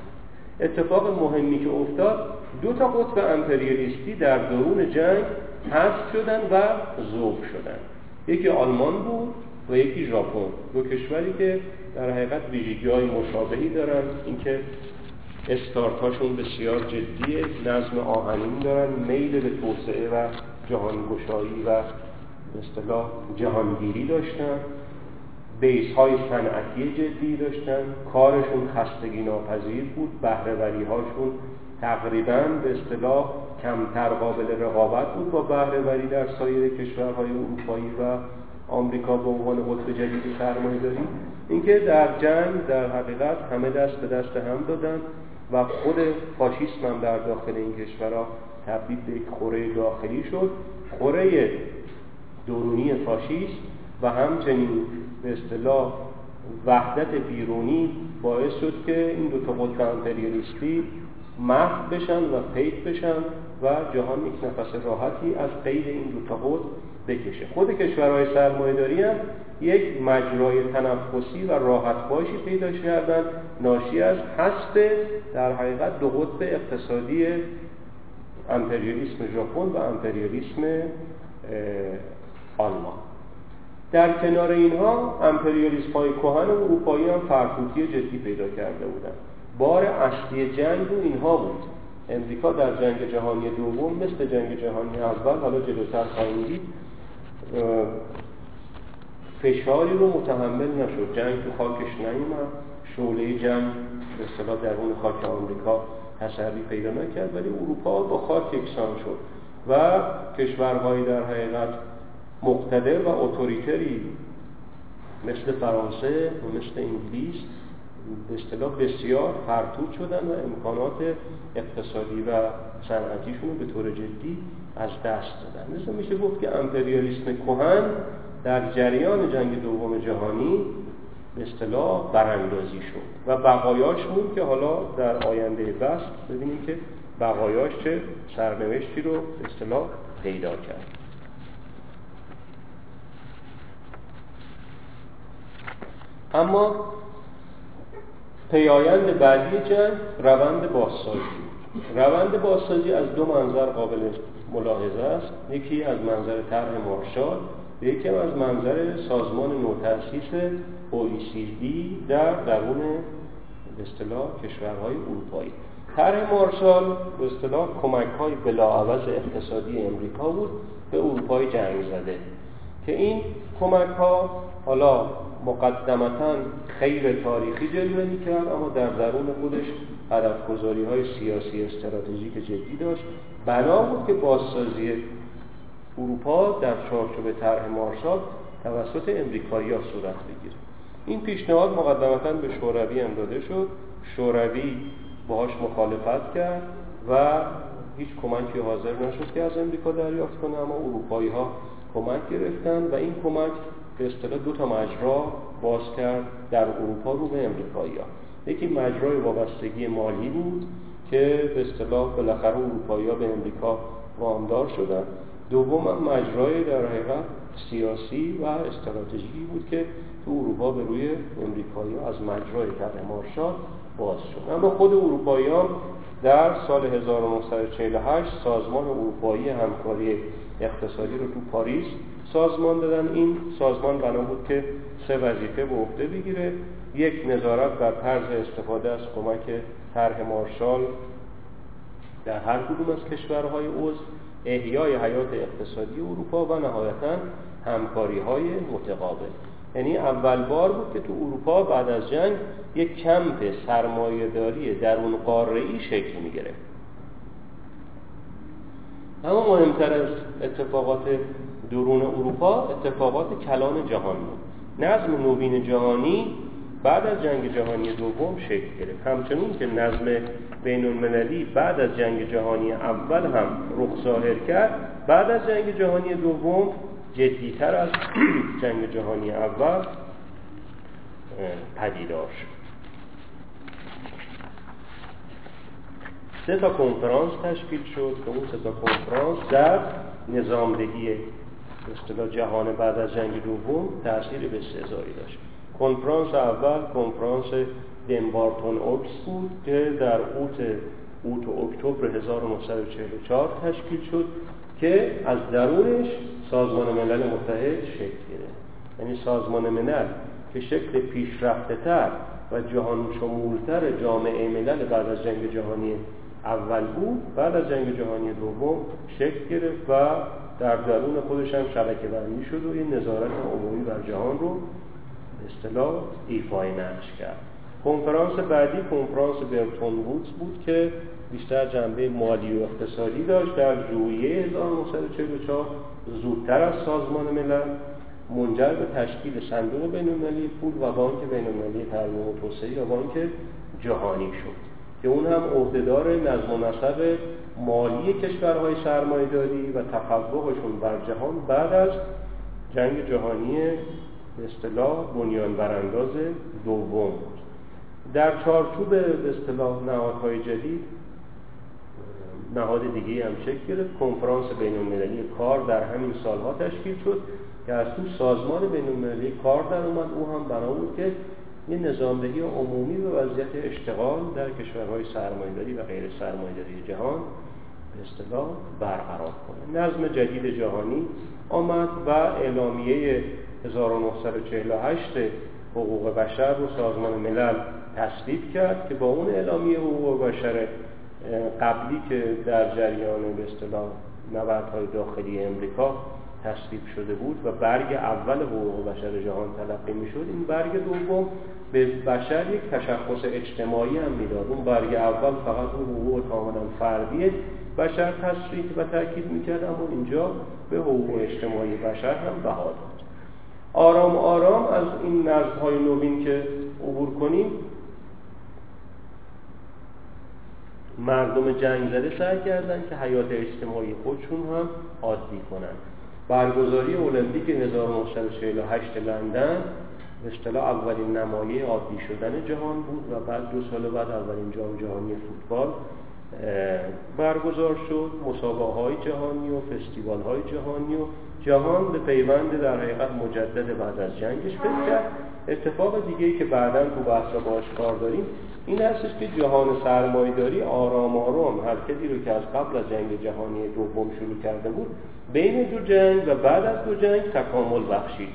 اتفاق مهمی که افتاد دو تا قطب امپریالیستی در درون جنگ حذف شدن و ذوب شدن. یکی آلمان بود و یکی ژاپن. دو کشوری که در حقیقت ویژگی های مشابهی دارن. اینکه استارتاشون بسیار جدیه نظم آهنین دارن میل به توسعه و جهانگشایی و اصطلاح جهانگیری داشتن. بیس های صنعتی جدی داشتن. کارشون خستگی ناپذیر بود بهرهوری هاشون تقریبا به اصطلاح کمتر قابل رقابت بود با بهرهوری در سایر کشورهای اروپایی و آمریکا به عنوان قطب جدید سرمایه داری اینکه در جنگ در حقیقت همه دست به دست هم دادن و خود فاشیسم هم در داخل این کشورها تبدیل به یک خوره داخلی شد. خوره درونی فاشیست و همچنین به اصطلاح وحدت بیرونی باعث شد که این دو تا قطب امپریالیستی محو بشن و پید بشن و جهان یک نفس راحتی از قید این دو تا قطب بکشه. خود کشورهای سرمایه‌داری هم یک مجرای تنفسی و راحت باشی پیدا کردن. ناشی از حذف در حقیقت دو قطب اقتصادی امپریالیسم ژاپن و امپریالیسم آلمان. در کنار اینها امپریالیسم های کهن اروپایی هم فرفوتی جدی پیدا کرده بودند بار اصلی جنگ رو اینها بود. امریکا در جنگ جهانی دوم مثل جنگ جهانی اول حالا جلوتر خواهیم دید فشاری رو متحمل نشد. جنگ تو خاکش نیومد. شعله جنگ به اصطلاح درون خاک آمریکا تسری پیدا نکرد ولی اروپا با خاک یکسان شد و کشورهایی در حقیقت مقتدر و اتوریتری مثل فرانسه و مثل انگلیس به اصطلاح بسیار فرتود شدن و امکانات اقتصادی و صنعتیشون رو به طور جدی از دست دادن. مثل میشه گفت که امپریالیسم کهن در جریان جنگ دوم جهانی به اصطلاح براندازی شد و بقایاش بود که حالا در آینده بس ببینیم که بقایاش چه سرنوشتی رو به اصطلاح پیدا کرد. اما پیایند بعدی جنگ روند بازسازی. روند بازسازی از دو منظر قابل ملاحظه است. یکی از منظر طرح مارشال یکی از منظر سازمان نوتأسیس OECD در درون به اصطلاح کشورهای اروپایی. طرح مارشال به اصطلاح کمک های بلاعوض اقتصادی امریکا بود به اروپای جنگ زده. که این کمک ها حالا مقدمتا خیر تاریخی جلوه کرد اما در درون خودش هدفگذاری های سیاسی استراتژیک جدی داشت. بنا بود که بازسازی اروپا در چارچوب طرح مارشال توسط امریکایی صورت بگیره. این پیشنهاد مقدمتا به شوروی هم داده شد. شوروی باهاش مخالفت کرد و هیچ کمکی حاضر نشد که از امریکا دریافت کنه اما اروپایی ها کمک گرفتن و این کمک به اصطلاح دو تا مجرا باز کرد در اروپا رو به امریکایی ها. یکی مجرای وابستگی مالی بود که به اصطلاح بالاخره اروپایی ها به امریکا وامدار شدن. دوم هم مجرای در حقیقت سیاسی و استراتژیکی بود که تو اروپا به روی امریکایی از مجرای طرح مارشال باز شد. اما خود اروپایی ها در سال 1948 سازمان اروپایی همکاری اقتصادی رو تو پاریس سازمان دادن. این سازمان بنا بود که سه وظیفه به عهده بگیره. یک نظارت بر طرز استفاده از کمک طرح مارشال در هر کدوم از کشورهای عضو احیای حیات اقتصادی اروپا و نهایتا همکاری های متقابل. یعنی اول بار بود که تو اروپا بعد از جنگ یک کمپ سرمایهداری درون قاره ای شکل می گرفت اما مهمتر از اتفاقات درون اروپا اتفاقات کلان جهان بود. نظم نوین جهانی بعد از جنگ جهانی دوم شکل گرفت. همچنین که نظم بین المللی بعد از جنگ جهانی اول هم رخ ظاهر کرد بعد از جنگ جهانی دوم جدیتر از جنگ جهانی اول پدیدار شد. سه تا کنفرانس تشکیل شد. که اون سه تا کنفرانس در نظامدهی اصطلاح جهان بعد از جنگ دوم تاثیر بسزایی داشت. کنفرانس اول کنفرانس دنبارتون اوکس بود که در اوت اوت اکتبر 1944 تشکیل شد که از درونش سازمان ملل متحد شکل گرفت. یعنی سازمان ملل که شکل پیشرفته تر و جهان شمولتر جامعه ملل بعد از جنگ جهانی اول بود بعد از جنگ جهانی دوم شکل گرفت و در درون خودش هم شبکه بندی شد و این نظارت عمومی بر جهان رو به اصطلاح ایفای نقش کرد. کنفرانس بعدی کنفرانس برتون وودز بود که بیشتر جنبه مالی و اقتصادی داشت. در ژوئیه 1944 زودتر از سازمان ملل منجر به تشکیل صندوق بینالمللی پول و بانک بینالمللی ترمیم و توسعه یا بانک جهانی شد. که اون هم عهدهدار نظم و نسب مالی کشورهای سرمایهداری و تفوقشون بر جهان بعد از جنگ جهانی به اصطلاح بنیان برانداز دوم بود. در چارچوب به اصطلاح نهادهای جدید نهاد دیگه هم شکل گرفت. کنفرانس بین المللی کار در همین سالها تشکیل شد که از تو سازمان بین المللی کار در اومد. او هم بنا بود که یه نظامدهی عمومی به وضعیت اشتغال در کشورهای سرمایه‌داری و غیر سرمایه‌داری جهان به اصطلاح برقرار کنه. نظم جدید جهانی آمد و اعلامیه 1948 حقوق بشر رو سازمان ملل تصویب کرد که با اون اعلامیه حقوق بشر قبلی که در جریان به اصطلاح نبردهای داخلی امریکا تصویب شده بود و برگ اول حقوق بشر جهان تلقی می‌شد این برگ دوم به بشر یک تشخص اجتماعی هم می‌داد. اون برگ اول فقط اون حقوق کاملا فردی بشر تصریح و تاکید می‌کرد اما اینجا به حقوق اجتماعی بشر هم بها داد. آرام آرام از این نظم های نوین که عبور کنیم مردم جنگ زده سعی کردن که حیات اجتماعی خودشون هم عادی کنن برگزاری المپیک 1948 لندن به اصطلاح اولین نمایه عادی شدن جهان بود و بعد دو سال بعد اولین جام جهانی فوتبال برگزار شد. مسابقه های جهانی و فستیوال های جهانی و جهان به پیوند در حقیقت مجدد بعد از جنگش فکر کرد. اتفاق دیگه ای که بعدا تو بحثا باش کار داریم این هستش که جهان سرمایداری آرام آرام حرکتی رو که از قبل از جنگ جهانی دوم شروع کرده بود بین دو جنگ و بعد از دو جنگ تکامل بخشید.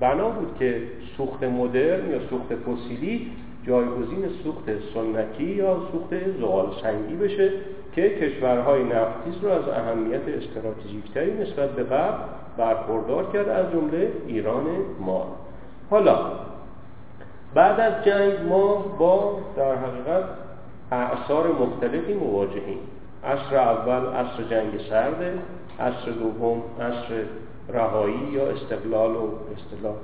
بنا بود که سوخت مدرن یا سوخت فسیلی جایگزین سوخت سنتی یا سوخت زغال سنگی بشه که کشورهای نفتیز رو از اهمیت استراتژیکتری نسبت به قبل برخوردار کرد از جمله ایران ما حالا بعد از جنگ ما با در حقیقت اعثار مختلفی مواجهیم. عصر اول عصر جنگ سرده عصر دوم عصر رهایی یا استقلال و اصطلاح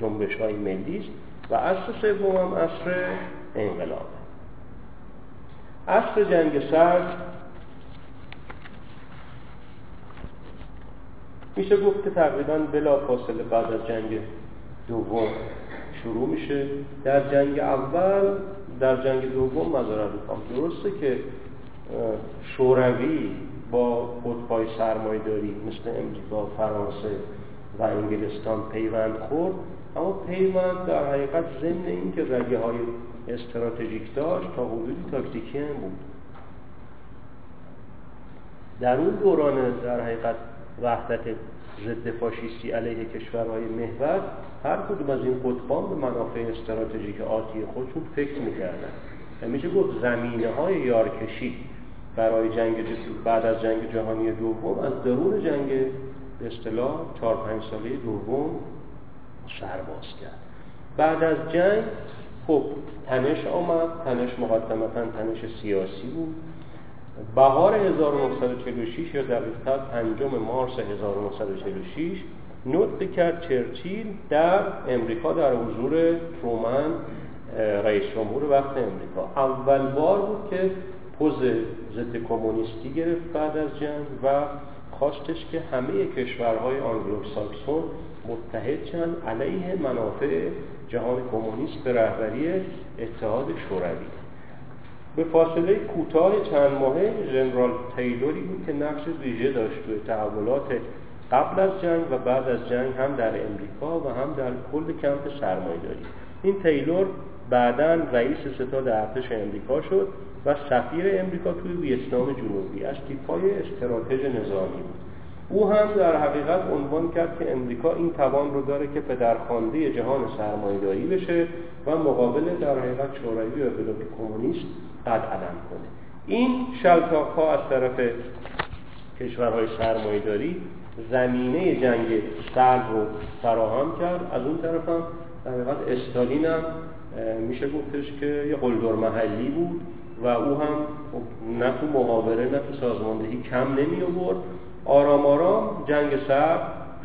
جنبش های ملی است و عصر سوم هم عصر انقلاب. عصر جنگ سرد میشه گفت که تقریبا بلا فاصله بعد از جنگ دوم شروع میشه. در جنگ اول در جنگ دوم مذارت می‌خوام. درسته که شوروی با قطبای سرمایداری مثل امریکا فرانسه و انگلستان پیوند خورد. اما پیوند در حقیقت ضمن اینکه رگه های استراتژیک داشت تا حدودی تاکتیکی هم بود. در اون دوران در حقیقت وحدت ضد فاشیستی علیه کشورهای محور هر کدوم از این قطبان به منافع استراتژیک آتی خودشون فکر می‌کردن. و میشه گفت زمینه های یارکشی برای جنگ بعد از جنگ جهانی دوم از درون جنگ به اصطلاح چهار پنج ساله دوم سرباز کرد. بعد از جنگ خب تنش آمد تنش مقدمتا تنش سیاسی بود. بهار 1946 یا دقیقتر پنجم مارس 1946 نطق کرد چرچیل در امریکا در حضور ترومن رئیس جمهور وقت امریکا. اول بار بود که پوز ضد کمونیستی گرفت بعد از جنگ و خواستش که همه کشورهای آنگلوساکسون متحد شند علیه منافع جهان کمونیست به رهبری اتحاد شوروی. به فاصله کوتاه چند ماهه ژنرال تیلوری بود که نقش ویژه داشت توی تحولات قبل از جنگ و بعد از جنگ هم در امریکا و هم در کل کمپ سرمایه‌داری. این تیلور بعدا رئیس ستاد ارتش امریکا شد و سفیر امریکا توی ویتنام جنوبی از تیپای استراتژ نظامی بود. او هم در حقیقت عنوان کرد که امریکا این توان رو داره که پدرخوانده جهان سرمایه‌داری بشه و مقابل در حقیقت شوروی و بلوک کمونیست قد علم کنه. این شلتاک ها از طرف کشورهای سرمایه‌داری زمینه جنگ سرد رو فراهم کرد. از اون طرف هم در حقیقت استالین هم میشه گفتش که یه قلدر محلی بود و او هم نه تو محاوره نه تو سازماندهی کم نمی آورد آرام آرام جنگ سرد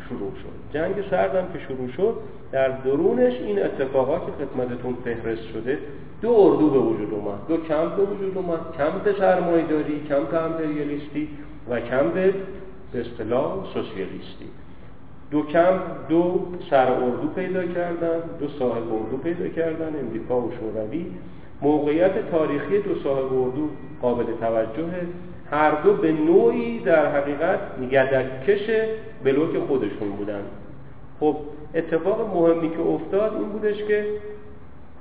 شروع شد. جنگ سرد هم که شروع شد در درونش این اتفاقات که خدمتتون فهرست شده دو اردو به وجود اومد. دو کمپ به وجود اومد. کمپ سرمایداری کمپ امپریالیستی و کمپ به اصطلاح سوسیالیستی. دو کمپ دو سر اردو پیدا کردن دو صاحب اردو پیدا کردن امریکا و شوروی. موقعیت تاریخی دو صاحب اردو قابل توجهه. هر دو به نوعی در حقیقت یدککش بلوک خودشون بودن. خب اتفاق مهمی که افتاد این بودش که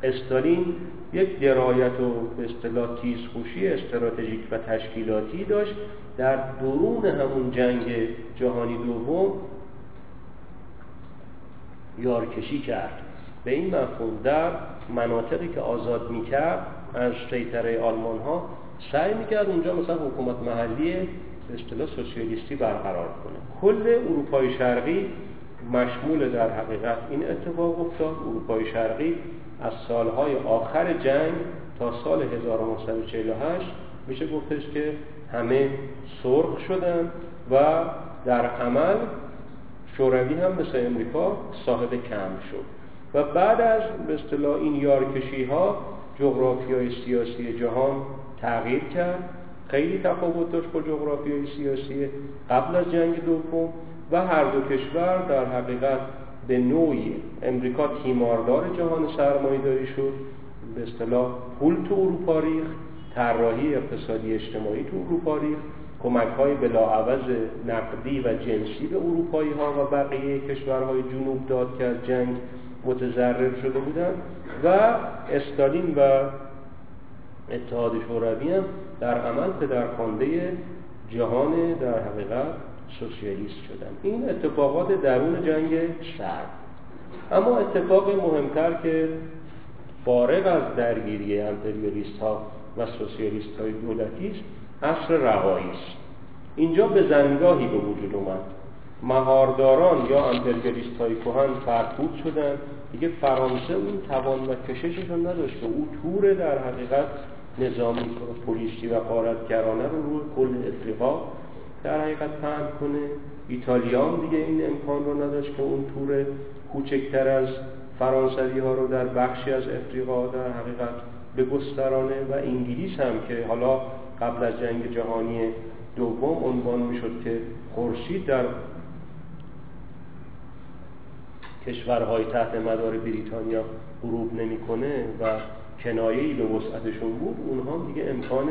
استالین یک درایت و به اصطلاح تیزخوشی استراتژیک و تشکیلاتی داشت. در درون همون جنگ جهانی دوم یارکشی کرد. به این مفهوم در مناطقی که آزاد می‌کرد از سیطره آلمان ها سعی می‌کرد اونجا مثلا حکومت محلی به اصطلاح سوسیالیستی برقرار کنه. کل اروپای شرقی مشمول در حقیقت این اتفاق افتاد. اروپای شرقی از سالهای آخر جنگ تا سال 1948 میشه گفتش که همه سرخ شدن و در عمل شوروی هم مثل امریکا صاحب کم شد. و بعد از به اصطلاح این یارکشی ها جغرافیای سیاسی جهان تغییر کرد. خیلی تفاوت داشت با جغرافیای سیاسی قبل از جنگ دوم و هر دو کشور در حقیقت به نوعی امریکا تیماردار جهان سرمایه‌داری شد. به اصطلاح پول تو اروپا ریخت طراحی اقتصادی اجتماعی تو اروپا ریخت کمک های بلاعوض نقدی و جنسی به اروپایی ها و بقیه کشورهای جنوب داد که از جنگ متضرر شده بودند. و استالین و اتحاد شوروی هم در عمل پدرخوانده جهان در حقیقت سوسیالیست شدن. این اتفاقات درون جنگ سرد. اما اتفاق مهمتر که فارغ از درگیری امپریالیست ها و سوسیالیست های دولتی است عصر رهایی است. اینجا به زنگاهی به وجود اومد. مهارداران یا امپریالیست های کهن فرکود شدن. دیگه فرانسه اون توان و کشششون نداشت که او تور در حقیقت نظامی پلیسی و قارتگرانه رو روی کل افریقا در حقیقت پهن کنه. ایتالیان دیگه این امکان رو نداشت که اون تور کوچکتر از فرانسوی ها رو در بخشی از افریقا در حقیقت به گسترانه و انگلیس هم که حالا قبل از جنگ جهانی دوم عنوان می‌شد که خورشید در کشورهای تحت مدار بریتانیا غروب نمی‌کنه و کنایه‌ای به وسعتشون بود اونها دیگه امکان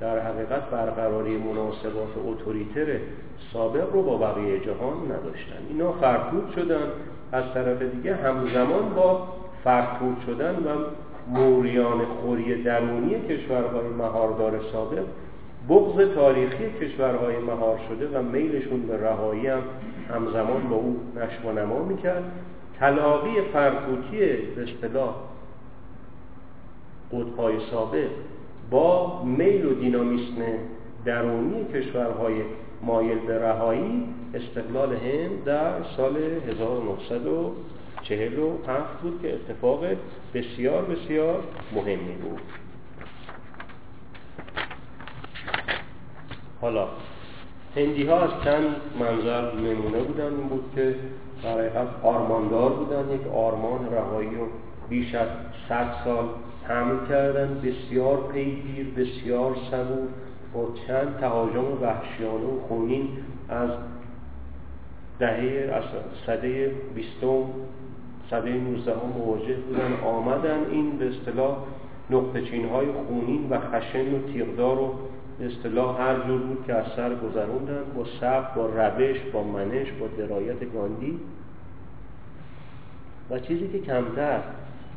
در حقیقت برقراری مناسبات اتوریتر سابق رو با بقیه جهان نداشتن. اینا فرکود شدن از طرف دیگه همزمان با فرکود شدن و موریان خوری درونی کشورهای مهاردار سابق بغض تاریخی کشورهای مهار شده و میلشون به رهایی هم همزمان با او نشو و نما می‌کرد. تلاقی فرکوتی به اصطلاح قطبهای سابق با میل و دینامیسم درونی کشورهای مایل به رهایی استقلال هند در سال 1947 بود که اتفاق بسیار بسیار مهمی بود. حالا هندی ها از چند منظر نمونه بودن. این بود که در حقیقت آرماندار بودن. یک آرمان رهایی رو بیش از صد سال حمل کردن بسیار پیگیر بسیار صبور با چند تهاجم وحشیانه و خونین از دهه از صده بیستم صده نوزده ها مواجه بودن. آمدن این به اصطلاح نقطه چین های خونین و خشن و تیغدار و به اصطلاح هر جور بود که از سر گذروندن با صبر با روش با منش با درایت گاندی. و چیزی که کمتر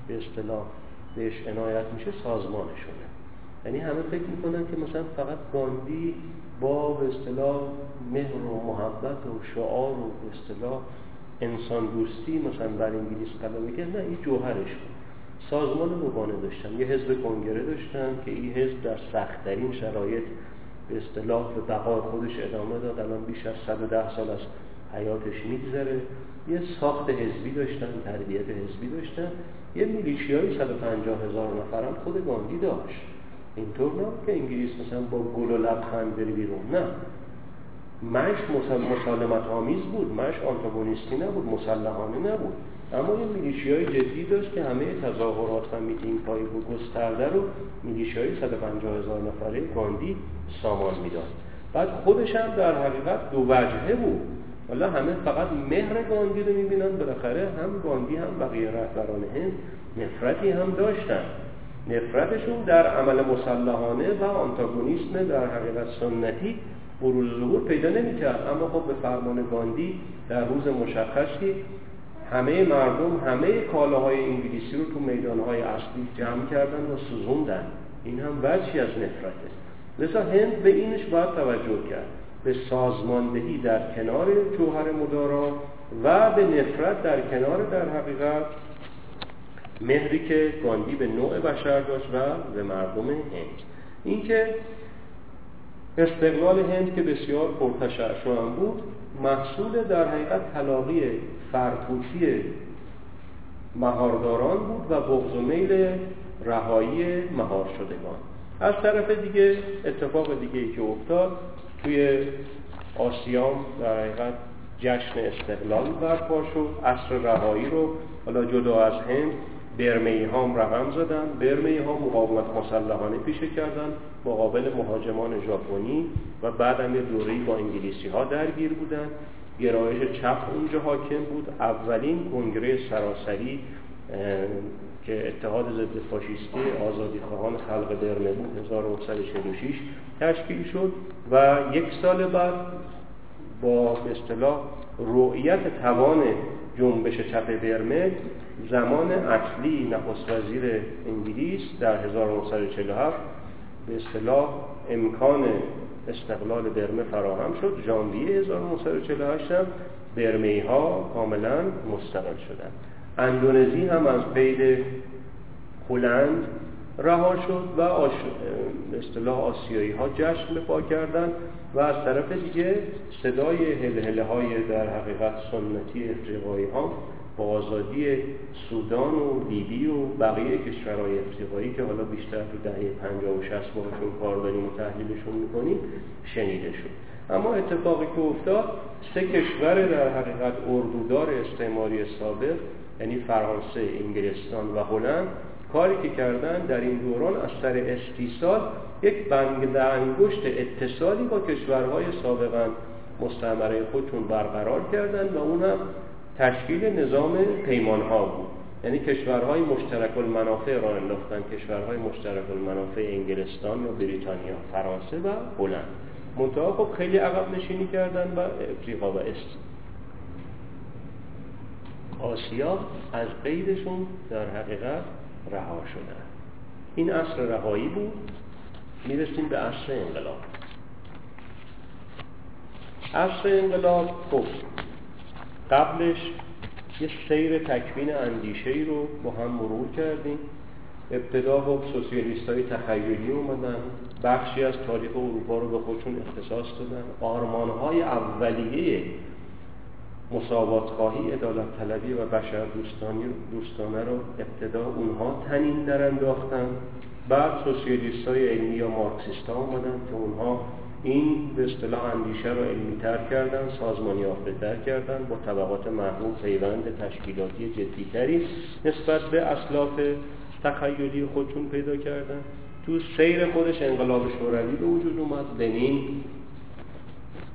به اصطلاح بهش عنایت میشه سازمانشونه یعنی همه فکر می‌کنن که مثلا فقط گاندی با به اصطلاح مهر و محبت و شعار و به اصطلاح انسان دوستی مثلا بر انگلیس قدم می‌کرد نه این جوهرش بود. سازمان مبانه داشتن. یه حزب کنگره داشتن که این حزب در سختترین شرایط به اصطلاح به بقای خودش ادامه داد. الان بیش از 110 سال از حیاتش میگذره. یه ساخت حزبی داشتن تربیت حزبی داشتن. یه میلیشی های 150 هزار نفرم خود گاندی داشت. اینطور نه که انگلیس مثلا با گل و لبخند بری بیرون. نه. مش مسالمت آمیز بود. مش آنتاگونیستی نبود. مسلحانه نبود. اما یه میلیشی های جدی داشت که همه تظاهرات و میتینگ های گسترده رو میلیشی های 150 هزار نفره گاندی سامان می‌داد. بعد خودش هم در حقیقت دو وجهه بود. حالا همه فقط مهر گاندی رو می‌بینن. بالاخره هم گاندی هم بقیه رهبران هند نفرتی هم داشتن. نفرتشون در عمل مسلحانه و آنتاگونیسم در حقیقت سنتی بروز ظهور پیدا نمی‌کرد. اما خب به فرمان گاندی در روز مشخصی همه مردم همه کالاهای انگلیسی رو تو میدانهای اصلی جمع کردن و سوزوندن. این هم وجهی از نفرته لذا هند به اینش باید توجه کرد. به سازماندهی در کنار جوهر مدارا و به نفرت در کنار در حقیقت مهری که گاندی به نوع بشر داشت و به مردم هند. اینکه استقلال هند که بسیار پرتشعشع بود محصول در حقیقت تلاقی فرکوتی مهارداران بود و بغض و میل رهایی مهار شدگان. از طرف دیگه اتفاق دیگه ای که افتاد توی آسیام در حقیقت جشن استقلال برپا شد عصر رهایی رو حالا جدا از هند برمی ها هم رقم زدن برمی ها مقاومت مسلحانه پیشه کردن مقابل مهاجمان ژاپنی و بعد هم یه دوره‌ای با انگلیسی ها درگیر بودن. گرایش چپ اونجا حاکم بود. اولین کنگره سراسری که اتحاد ضد فاشیستی آزادی خواهان خلق برمه بود 1946 تشکیل شد و یک سال بعد با اصطلاح رؤیت توان جنبش چپ برمه زمان اصلی نخست وزیر انگلیس در 1947 به اصطلاح امکان استقلال برمه فراهم شد. ژانویه 1948 هم برمی ها کاملا مستقل شدند. اندونزی هم از قید هلند رها شد و اصطلاح آسیایی ها جشن پا کردند و از طرف دیگه صدای هلهله های در حقیقت سنتی افریقایی ها با آزادی سودان و لیبی و بقیه کشورهای افریقایی که حالا بیشتر تو دهه 50 و 60 باشون کار داریم و تحلیلشون می‌کنیم شنیده شد. اما اتفاقی که افتاد سه کشور در حقیقت اردودار استعماری سابق یعنی فرانسه، انگلستان و هلند کاری که کردن در این دوران از سر استیصال یک بند انگشت اتصالی با کشورهای سابقا مستعمره خودشون برقرار کردند و اون تشکیل نظام پیمان ها بود. یعنی کشورهای مشترک المنافع را انداختن کشورهای مشترک المنافع انگلستان یا بریتانیا فرانسه و هلند. منتها خب خیلی عقب نشینی کردن و افریقا و است آسیا از قیدشون در حقیقت رها شدن این اصل رهایی بود. می‌رسیم به اصل انقلاب. اصل انقلاب خب قبلش یه سیر تکوین اندیشه ای رو با هم مرور کردیم. ابتدا با سوسیالیست های تخیلی اومدن بخشی از تاریخ اروپا رو به خودشون اختصاص دادن. آرمان های اولیه مساوات خواهی ادالت طلبی و بشر دوستانی دوستانه رو ابتدا اونها تنین در انداختن. بعد سوسیالیست های علمی یا مارکسیست ها آمدن که اونها این به اصطلاح اندیشه رو علمی تر کردن سازمانی یافته تر کردن با طبقات محروم پیوند تشکیلاتی جدیتری نسبت به اسلاف تخیلی خودشون پیدا کردن. تو سیر خودش انقلاب شوروی به وجود اومد. لنین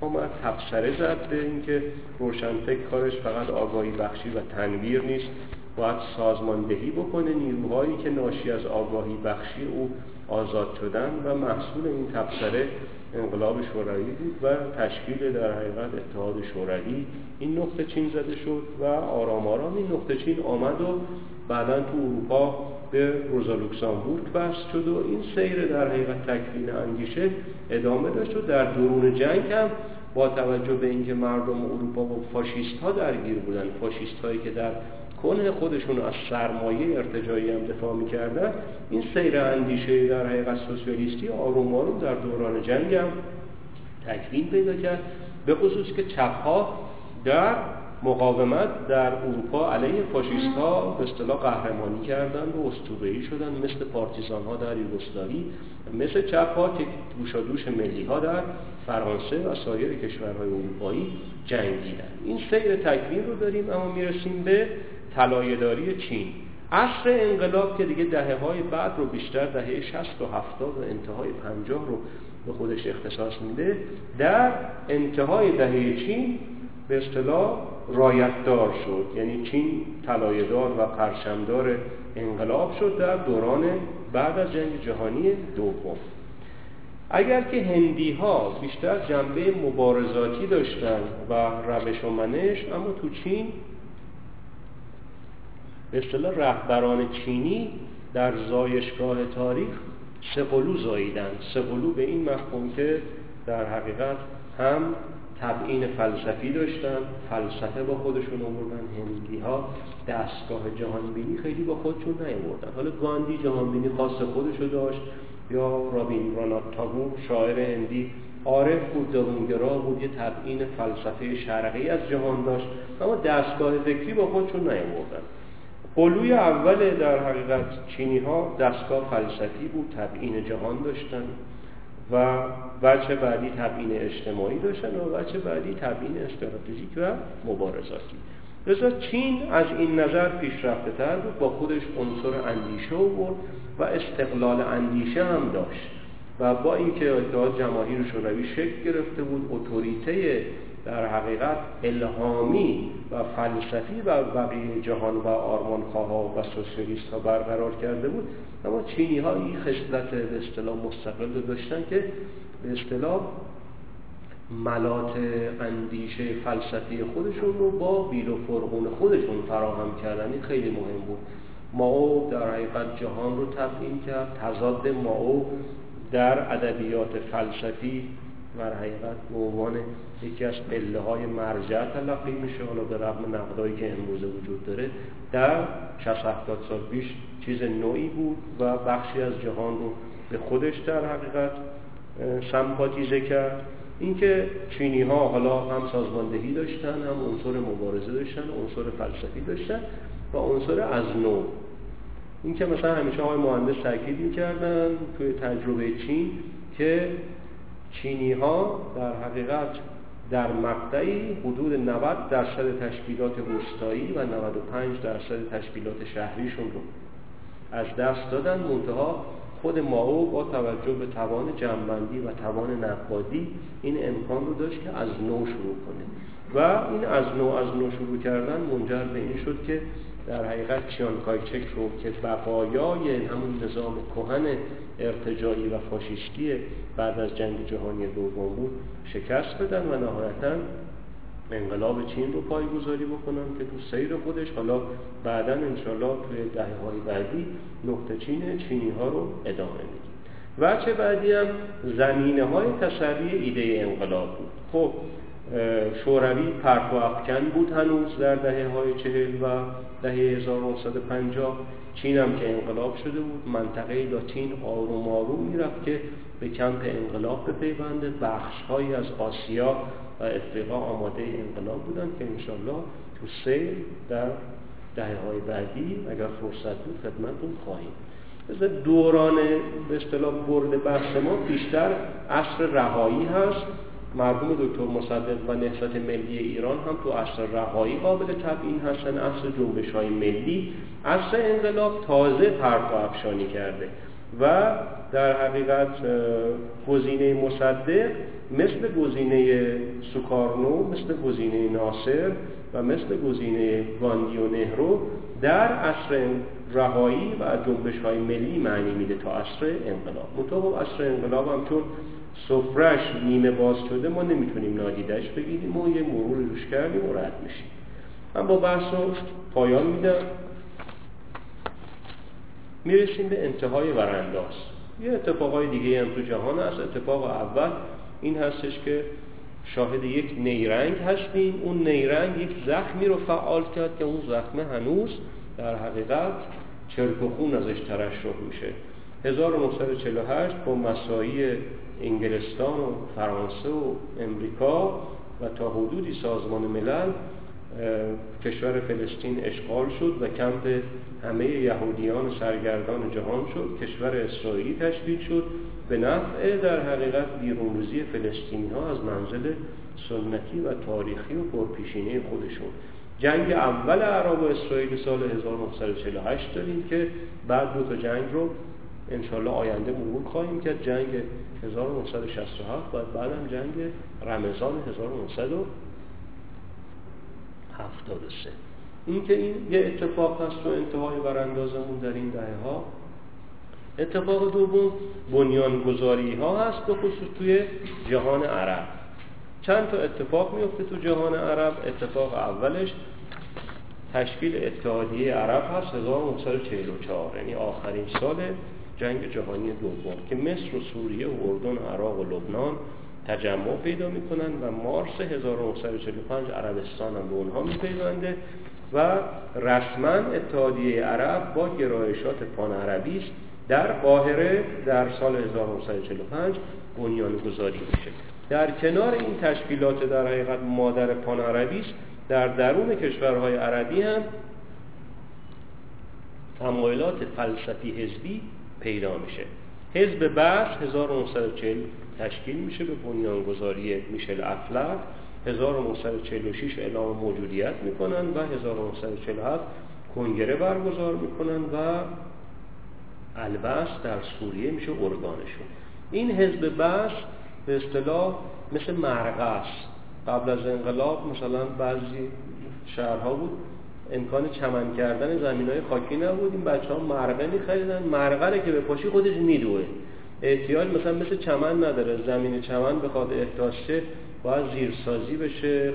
آمد تبصره زد به اینکه روشنفکر کارش فقط آگاهی بخشی و تنویر نیست. باید سازماندهی بکنه نیروهایی که ناشی از آگاهی بخشی او آزاد شدن و محصول این تبصره انقلاب شوروی بود و تشکیل در حقیقت اتحاد شوروی این نقطه چین زده شد و آرام آرام این نقطه چین آمد و بعدا تو اروپا به روزا لوکسامبورگ بست شد و این سیر در حقیقت تکوین اندیشه ادامه داشت و در درون جنگ هم با توجه به اینکه مردم اروپا با فاشیست ها درگیر بودن فاشیست هایی که در کنه خودشون از سرمایه ارتجایی هم دفاع می‌کردن این سیر اندیشه در حقیقت سوسیالیستی آروم آروم در دوران جنگ هم تکوین پیدا کرد به خصوص که چپ در مقاومت در اروپا علیه فاشیست ها به اصطلاح قهرمانی کردند و اسطوره‌ای شدن مثل پارتیزان ها در یوگسلاوی مثل چپ ها که دوشادوش ملی ها در فرانسه و سایر کشورهای اروپایی جنگیدن این سیر تکوین رو داریم اما می‌رسیم به طلایه‌داری چین. عصر انقلاب که دیگه دهه های بعد رو بیشتر دهه 60 و 70 و انتهای 50 رو به خودش اختصاص میده در انتهای دهه چین به اصطلاح رایتدار شد. یعنی چین طلایه‌دار و پرچمدار انقلاب شد در دوران بعد از جنگ جهانی دوم. اگر که هندی ها بیشتر جنبه مبارزاتی داشتن و روش و منش اما تو چین به اصطلاح رهبران چینی در زایشگاه تاریخ سقلو زاییدن. سقلو به این مفهوم که در حقیقت هم تبعین فلسفی داشتن فلسفه با خودشون آوردن هندی ها دستگاه جهانبینی خیلی با خودشون نیاوردن. حالا گاندی جهانبینی خاص خودشو داشت یا رابین رانات تاگور شاعر هندی عارف بود درونگرا بود یه تبعین فلسفه شرقی از جهان داشت اما دستگاه فکری با خودشون نیاوردن. قلوی اول در حقیقت چینی ها دستگاه فلسفی بود تبعین جهان داشتن. و وجه بعدی تبعین اجتماعی داشتن و وجه بعدی تبعین استراتژیک و مبارزاتی. لذا چین از این نظر پیشرفته تر بود با خودش عنصر اندیشه بود و استقلال اندیشه هم داشت و با اینکه اتحاد جماهیر شوروی شکل گرفته بود اتوریته در حقیقت الهامی و فلسفی و بقیه جهان و آرمانخواها و سوسیالیست ها برقرار کرده بود اما چینی ها این خصلت به اصطلاح مستقل داشتن که به اصطلاح ملات اندیشه فلسفی خودشون رو با بیل و فرغون خودشون فراهم کردن این خیلی مهم بود. ماو در حقیقت جهان رو تبیین کرد تضاد ماو در ادبیات فلسفی در حقیقت به عنوان یکی از قله های مرجع تلقی میشه. حالا به رغم نقدایی که امروزه وجود داره در 60 70 سال پیش چیز نوعی بود و بخشی از جهان رو به خودش در حقیقت سمپاتیزه کرد. اینکه چینی ها حالا هم سازماندهی داشتن هم عنصر مبارزه داشتن عنصر فلسفی داشتن و عنصر از نو. اینکه مثلا همیشه های مهندس تاکید می‌کردن توی تجربه چین که چینی ها در حقیقت در مقطعی حدود 90 درصد تشکیلات روستایی و 95 درصد تشکیلات شهریشون رو از دست دادن. منتها خود ماو با توجه به توان جنبندی و توان نقادی این امکان رو داشت که از نو شروع کنه. و این از نو از نو شروع کردن منجر به این شد که در حقیقت کایچک رو که بقایای همون نظام کهن ارتجایی و فاشیستی بعد از جنگ جهانی دوم بود شکست بدن و نهایتا انقلاب چین رو پایگذاری بکنن که تو سیر خودش. حالا بعدا انشالله توی دهه های بعدی نقطه چین چینی ها رو ادامه میدیم. چه بعدی هم زمینه های ایده انقلاب بود. خب شوروی پرت و افکن بود هنوز در دهه های چهل و دهه 1950 چین هم که انقلاب شده بود. منطقه لاتین آروم آروم می‌رفت که به کمپ انقلاب به پیونده بخش های از آسیا و افریقا آماده انقلاب بودن که انشالله تو سیل در دهه های بعدی اگر فرصت بود خدمتتون خواهیم. دوران به اصطلاح برد بحث ما بیشتر عصر رهایی هست. مرحوم دکتر مصدق و نهضت ملی ایران هم تو عصر رهایی قابل تبیین هستن. عصر جنبش های ملی عصر انقلاب تازه پرت افشانی کرده و در حقیقت گزینه مصدق مثل گزینه سوکارنو مثل گزینه ناصر و مثل گزینه گاندی و نهرو در عصر رهایی و جنبش های ملی معنی میده تا عصر انقلاب. منطقه عصر انقلاب هم چون سفرش نیمه باز شده ما نمی‌تونیم نادیدش بگیریم و یه مرور روش کردیم و رد میشیم. من با بحث رو پایان میدم. می‌رسیم به انتهای ورانداز. یه اتفاقای دیگه هم تو جهان هست. اتفاق اول این هستش که شاهد یک نیرنگ هستیم. اون نیرنگ یک زخمی رو فعال کرد که اون زخمه هنوز در حقیقت چرک و خون ازش ترشح میشه. 1948 با مسایی انگلستان و فرانسه و امریکا و تا حدودی سازمان ملل کشور فلسطین اشغال شد و کمپ همه یهودیان سرگردان جهان شد. کشور اسرائیلی تشکیل شد. به نفع در حقیقت بیرونروزی فلسطینی ها از منزل سنتی و تاریخی و پرپیشینه خودشون. جنگ اول عرب و اسرائیل سال 1948 داریم که بعد دو تا جنگ رو انشالله آینده مرور خواهیم کرد. جنگ 1967 و بعدم جنگ رمضان 1973 این که این یه اتفاق هست و انتهای براندازمون در این دهه ها. اتفاق دوم بنیانگذاری ها هست به خصوص توی جهان عرب. چند تا اتفاق میفته تو جهان عرب. اتفاق اولش تشکیل اتحادیه عرب هست 1944 یعنی آخرین سال جنگ جهانی دوم که مصر و سوریه و اردن و عراق و لبنان تجمع پیدا می‌کنن و مارس 1945 عربستان هم به اونها میپیونده و رسما اتحادیه عرب با گرایشات پان عربی است در قاهره در سال 1945 بنیان گذاری میشه. در کنار این تشکیلات در حقیقت مادر پان عربی است. در درون کشورهای عربی هم تمایلات فلسفی حزبی پیدا میشه. حزب بس 1940 تشکیل میشه به بنیانگذاری میشل افلک 1946 اعلام موجودیت می‌کنن و 1947 کنگره برگزار می‌کنن و البس در سوریه میشه ارگانشون. این حزب بس به اصطلاح مثل است قبل از انقلاب مثلا بعضی شهرها بود امکان چمن کردن زمین های خاکی نبود. این بچه ها مرقه میخریدن. مرقه که به پاشی خودش میدوه. احتیاج مثلا مثل چمن نداره. زمین چمن بخواد احتاج شه باید زیرسازی بشه.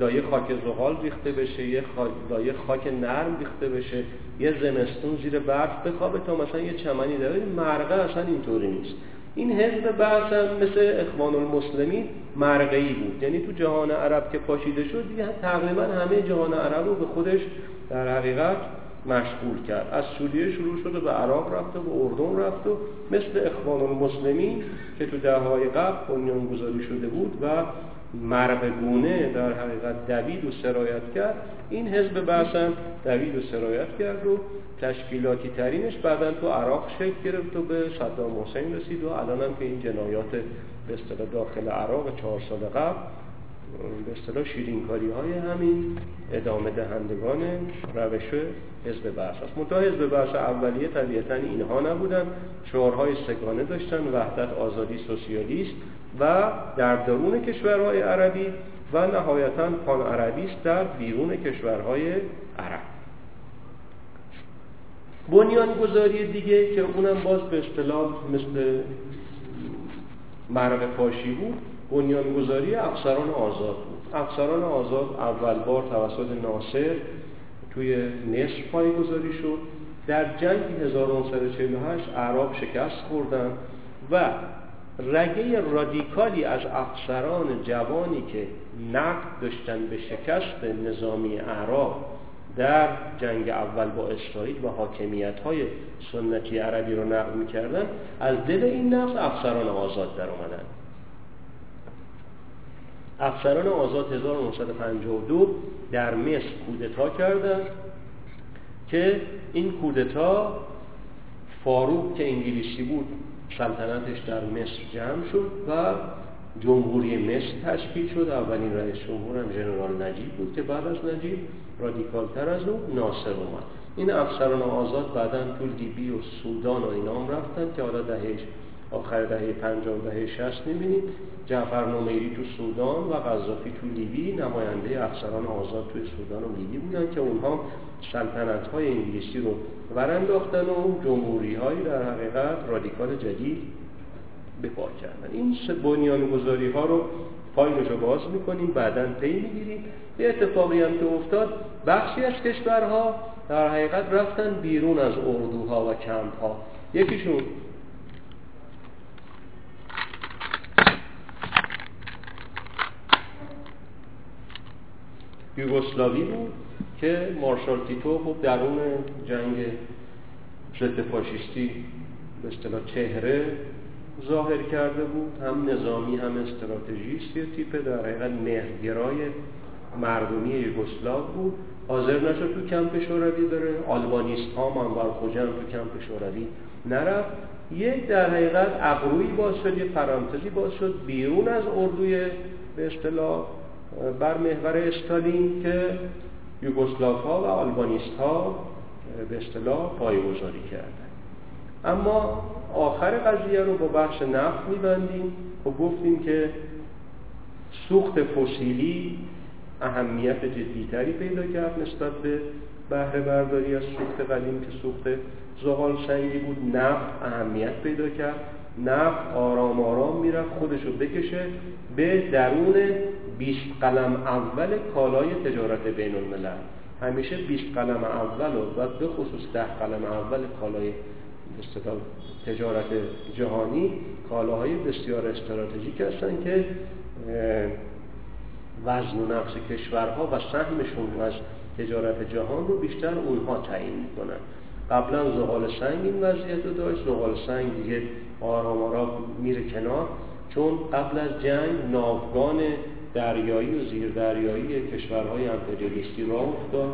لایه خاک زغال ریخته بشه. یه لایه خاک نرم ریخته بشه. یه زمستون زیر برف بخوابه تا مثلا یه چمنی داره مرقه اصلا اینطوری نیست. این حزب هم مثل اخوان المسلمین مرقعی بود. یعنی تو جهان عرب که پاشیده شد دیگه تقریبا همه جهان عرب رو به خودش در حقیقت مشغول کرد. از سوریه شروع شد و به عراق رفت و به اردن رفت و مثل اخوان المسلمین که تو دههای قبل بنیان گذاری شده بود و مرغگونه در حقیقت دوید و سرایت کرد. این حزب بحثم دوید و سرایت کرد و تشکیلاتی ترینش بعدا تو عراق شکل گرفت و به صدام حسین رسید و الان هم که این جنایات به داخل عراق چهار سال قبل به اصطلاح شیرینکاری های همین ادامه دهندگان روش حزب بحث است. منتها حزب بحث اولیه طبیعتا اینها نبودن. شعارهای سگانه داشتن وحدت آزادی سوسیالیست و در درون کشورهای عربی و نهایتا پان عربیست در بیرون کشورهای عرب. بنیانگذاری دیگه که اونم باز به اصطلاح مثل مرق پاشی بود بنیانگذاری افسران آزاد بود. افسران آزاد اول بار توسط ناصر توی نصف گذاری شد. در جنگ 1948 عرب شکست خوردن و رگه رادیکالی از افسران جوانی که نقد داشتن به شکست نظامی عراق در جنگ اول با اسرائیل و حاکمیت های سنتی عربی رو نقد می‌کردن از دل این نقص افسران آزاد در اومدن. افسران آزاد 1952 در مصر کودتا کردند که این کودتا فاروق که انگلیسی بود سلطنتش در مصر جمع شد و جمهوری مصر تشکیل شد. اولین رئیس جمهور هم ژنرال نجیب بود که بعد از نجیب رادیکالتر از او ناصر اومد. این افسران آزاد بعدا تو لیبی و سودان و اینام رفتن که حالا دهش آخر دهه 50 دهه 60 می‌بینید جعفر نمیری تو سودان و قذافی تو لیبی نماینده افسران آزاد توی سودان و لیبی بودن که اونها سلطنت های انگلیسی رو ورانداختن و جمهوری های در حقیقت رادیکال جدید به کردن. این سه بنیانگذاری ها رو فایلش رو باز می‌کنیم بعدا پی می‌گیریم. یه اتفاقی هم که افتاد بخشی از کشورها در حقیقت رفتن بیرون از اردوها و کمپ ها یکیشون یوگسلاوی بود که مارشال تیتو خب درون جنگ ضد فاشیستی به اصطلاح چهره ظاهر کرده بود. هم نظامی هم استراتژیست یه تیپ در حقیقت مهرگرای مردمی یوگسلاو بود. حاضر نشد تو کمپ شوروی بره. آلبانیست ها منبر خوجم تو کمپ شوروی نرفت. یک در حقیقت ابروی باز شد یه پرانتزی باز شد. بیرون از اردوی به اصطلاح بر محور استالین که یوگسلاف ها و آلبانیست ها به اصطلاح پایگذاری کردن اما آخر قضیه رو با بخش نفت میبندیم. و گفتیم که سوخت فسیلی اهمیت جدیتری پیدا کرد نسبت به بهره برداری از سوخت قدیم که سوخت زغال سنگی بود. نفت اهمیت پیدا کرد. نفت آرام آرام می‌رفت خودش رو بکشه به درون 20 قلم اول کالای تجارت بین الملل همیشه 20 قلم اول و به خصوص 10 قلم اول کالای تجارت جهانی کالاهای بسیار استراتژیک هستند که وزن و نقص کشورها و سهمشون از تجارت جهان رو بیشتر اونها تعیین می‌کنن. قبلا زغال سنگ این وضعیت رو داشت زغال سنگ دیگه آرام آرام میره کنار چون قبل از جنگ ناوگان دریایی و زیر دریایی کشورهای امپریالیستی را افتاد.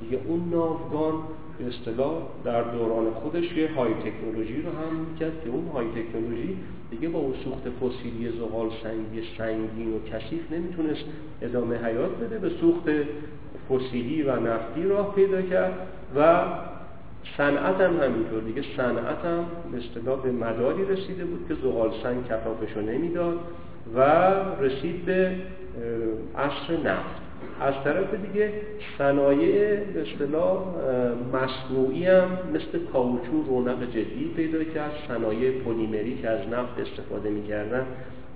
دیگه اون ناوگان به اصطلاح در دوران خودش یه های تکنولوژی رو هم می‌کرد که اون های تکنولوژی دیگه با اون سوخت فسیلی زغال سنگی سنگین و کثیف نمی‌تونست ادامه حیات بده. به سوخت فسیلی و نفتی راه پیدا کرد و صنعت هم همینطور دیگه. صنعت هم به اصطلاح به مداری رسیده بود که زغال سنگ کفافشو نمی‌داد و رسید به عصر نفت. از طرف دیگه صنایع به اصطلاح مصنوعی هم مثل کاوچو رونق جدی پیدا کرد. صنایع پلیمری که از نفت استفاده می‌کردن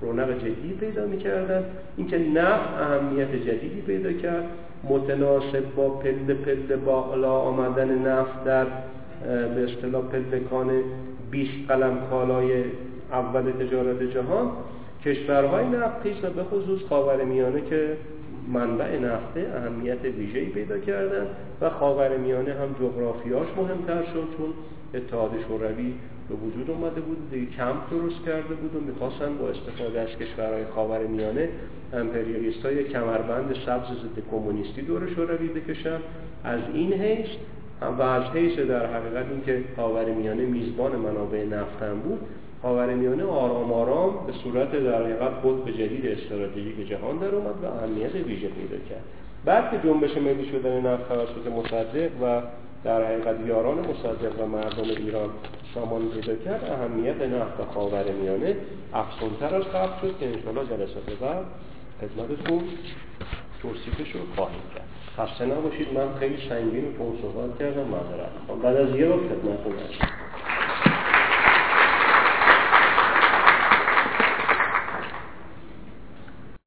رونق جدی پیدا می‌کردن. اینکه نفت اهمیت جدیدی پیدا کرد. متناسب با پله پله بالا آمدن نفت در به اصطلاح پلکان 20 قلم کالای اول تجارت جهان کشورهای نفتخیز و به خصوص میانه که منبع نفته اهمیت ویژه‌ای پیدا کردن و خاورمیانه هم جغرافیاش مهمتر شد چون اتحاد شوروی به وجود اومده بود دیگه کمپ درست کرده بود و می‌خواستن با استفاده از کشورهای خاور میانه امپریالیست های کمربند سبز ضد کمونیستی دور شوروی بکشن. از این حیث و از حیث در حقیقت اینکه خاور میانه میزبان منابع نفت هم بود خاورمیانه آرام آرام به صورت در حقیقت به جدید استراتژیک جهان در اومد و اهمیت ویژه پیدا کرد. بعد که جنبش ملی شدن نفت توسط مصدق و در حقیقت یاران مصدق و مردم ایران سامان پیدا کرد اهمیت نفت خاورمیانه افزونتر از قبل شد که انشاءالله جلسات بعد خدمتتون توصیفش رو خواهیم کرد. خسته نباشید من خیلی سنگین و صحبت کردم معذرت بعد از یه وقت خدمتتون هستم.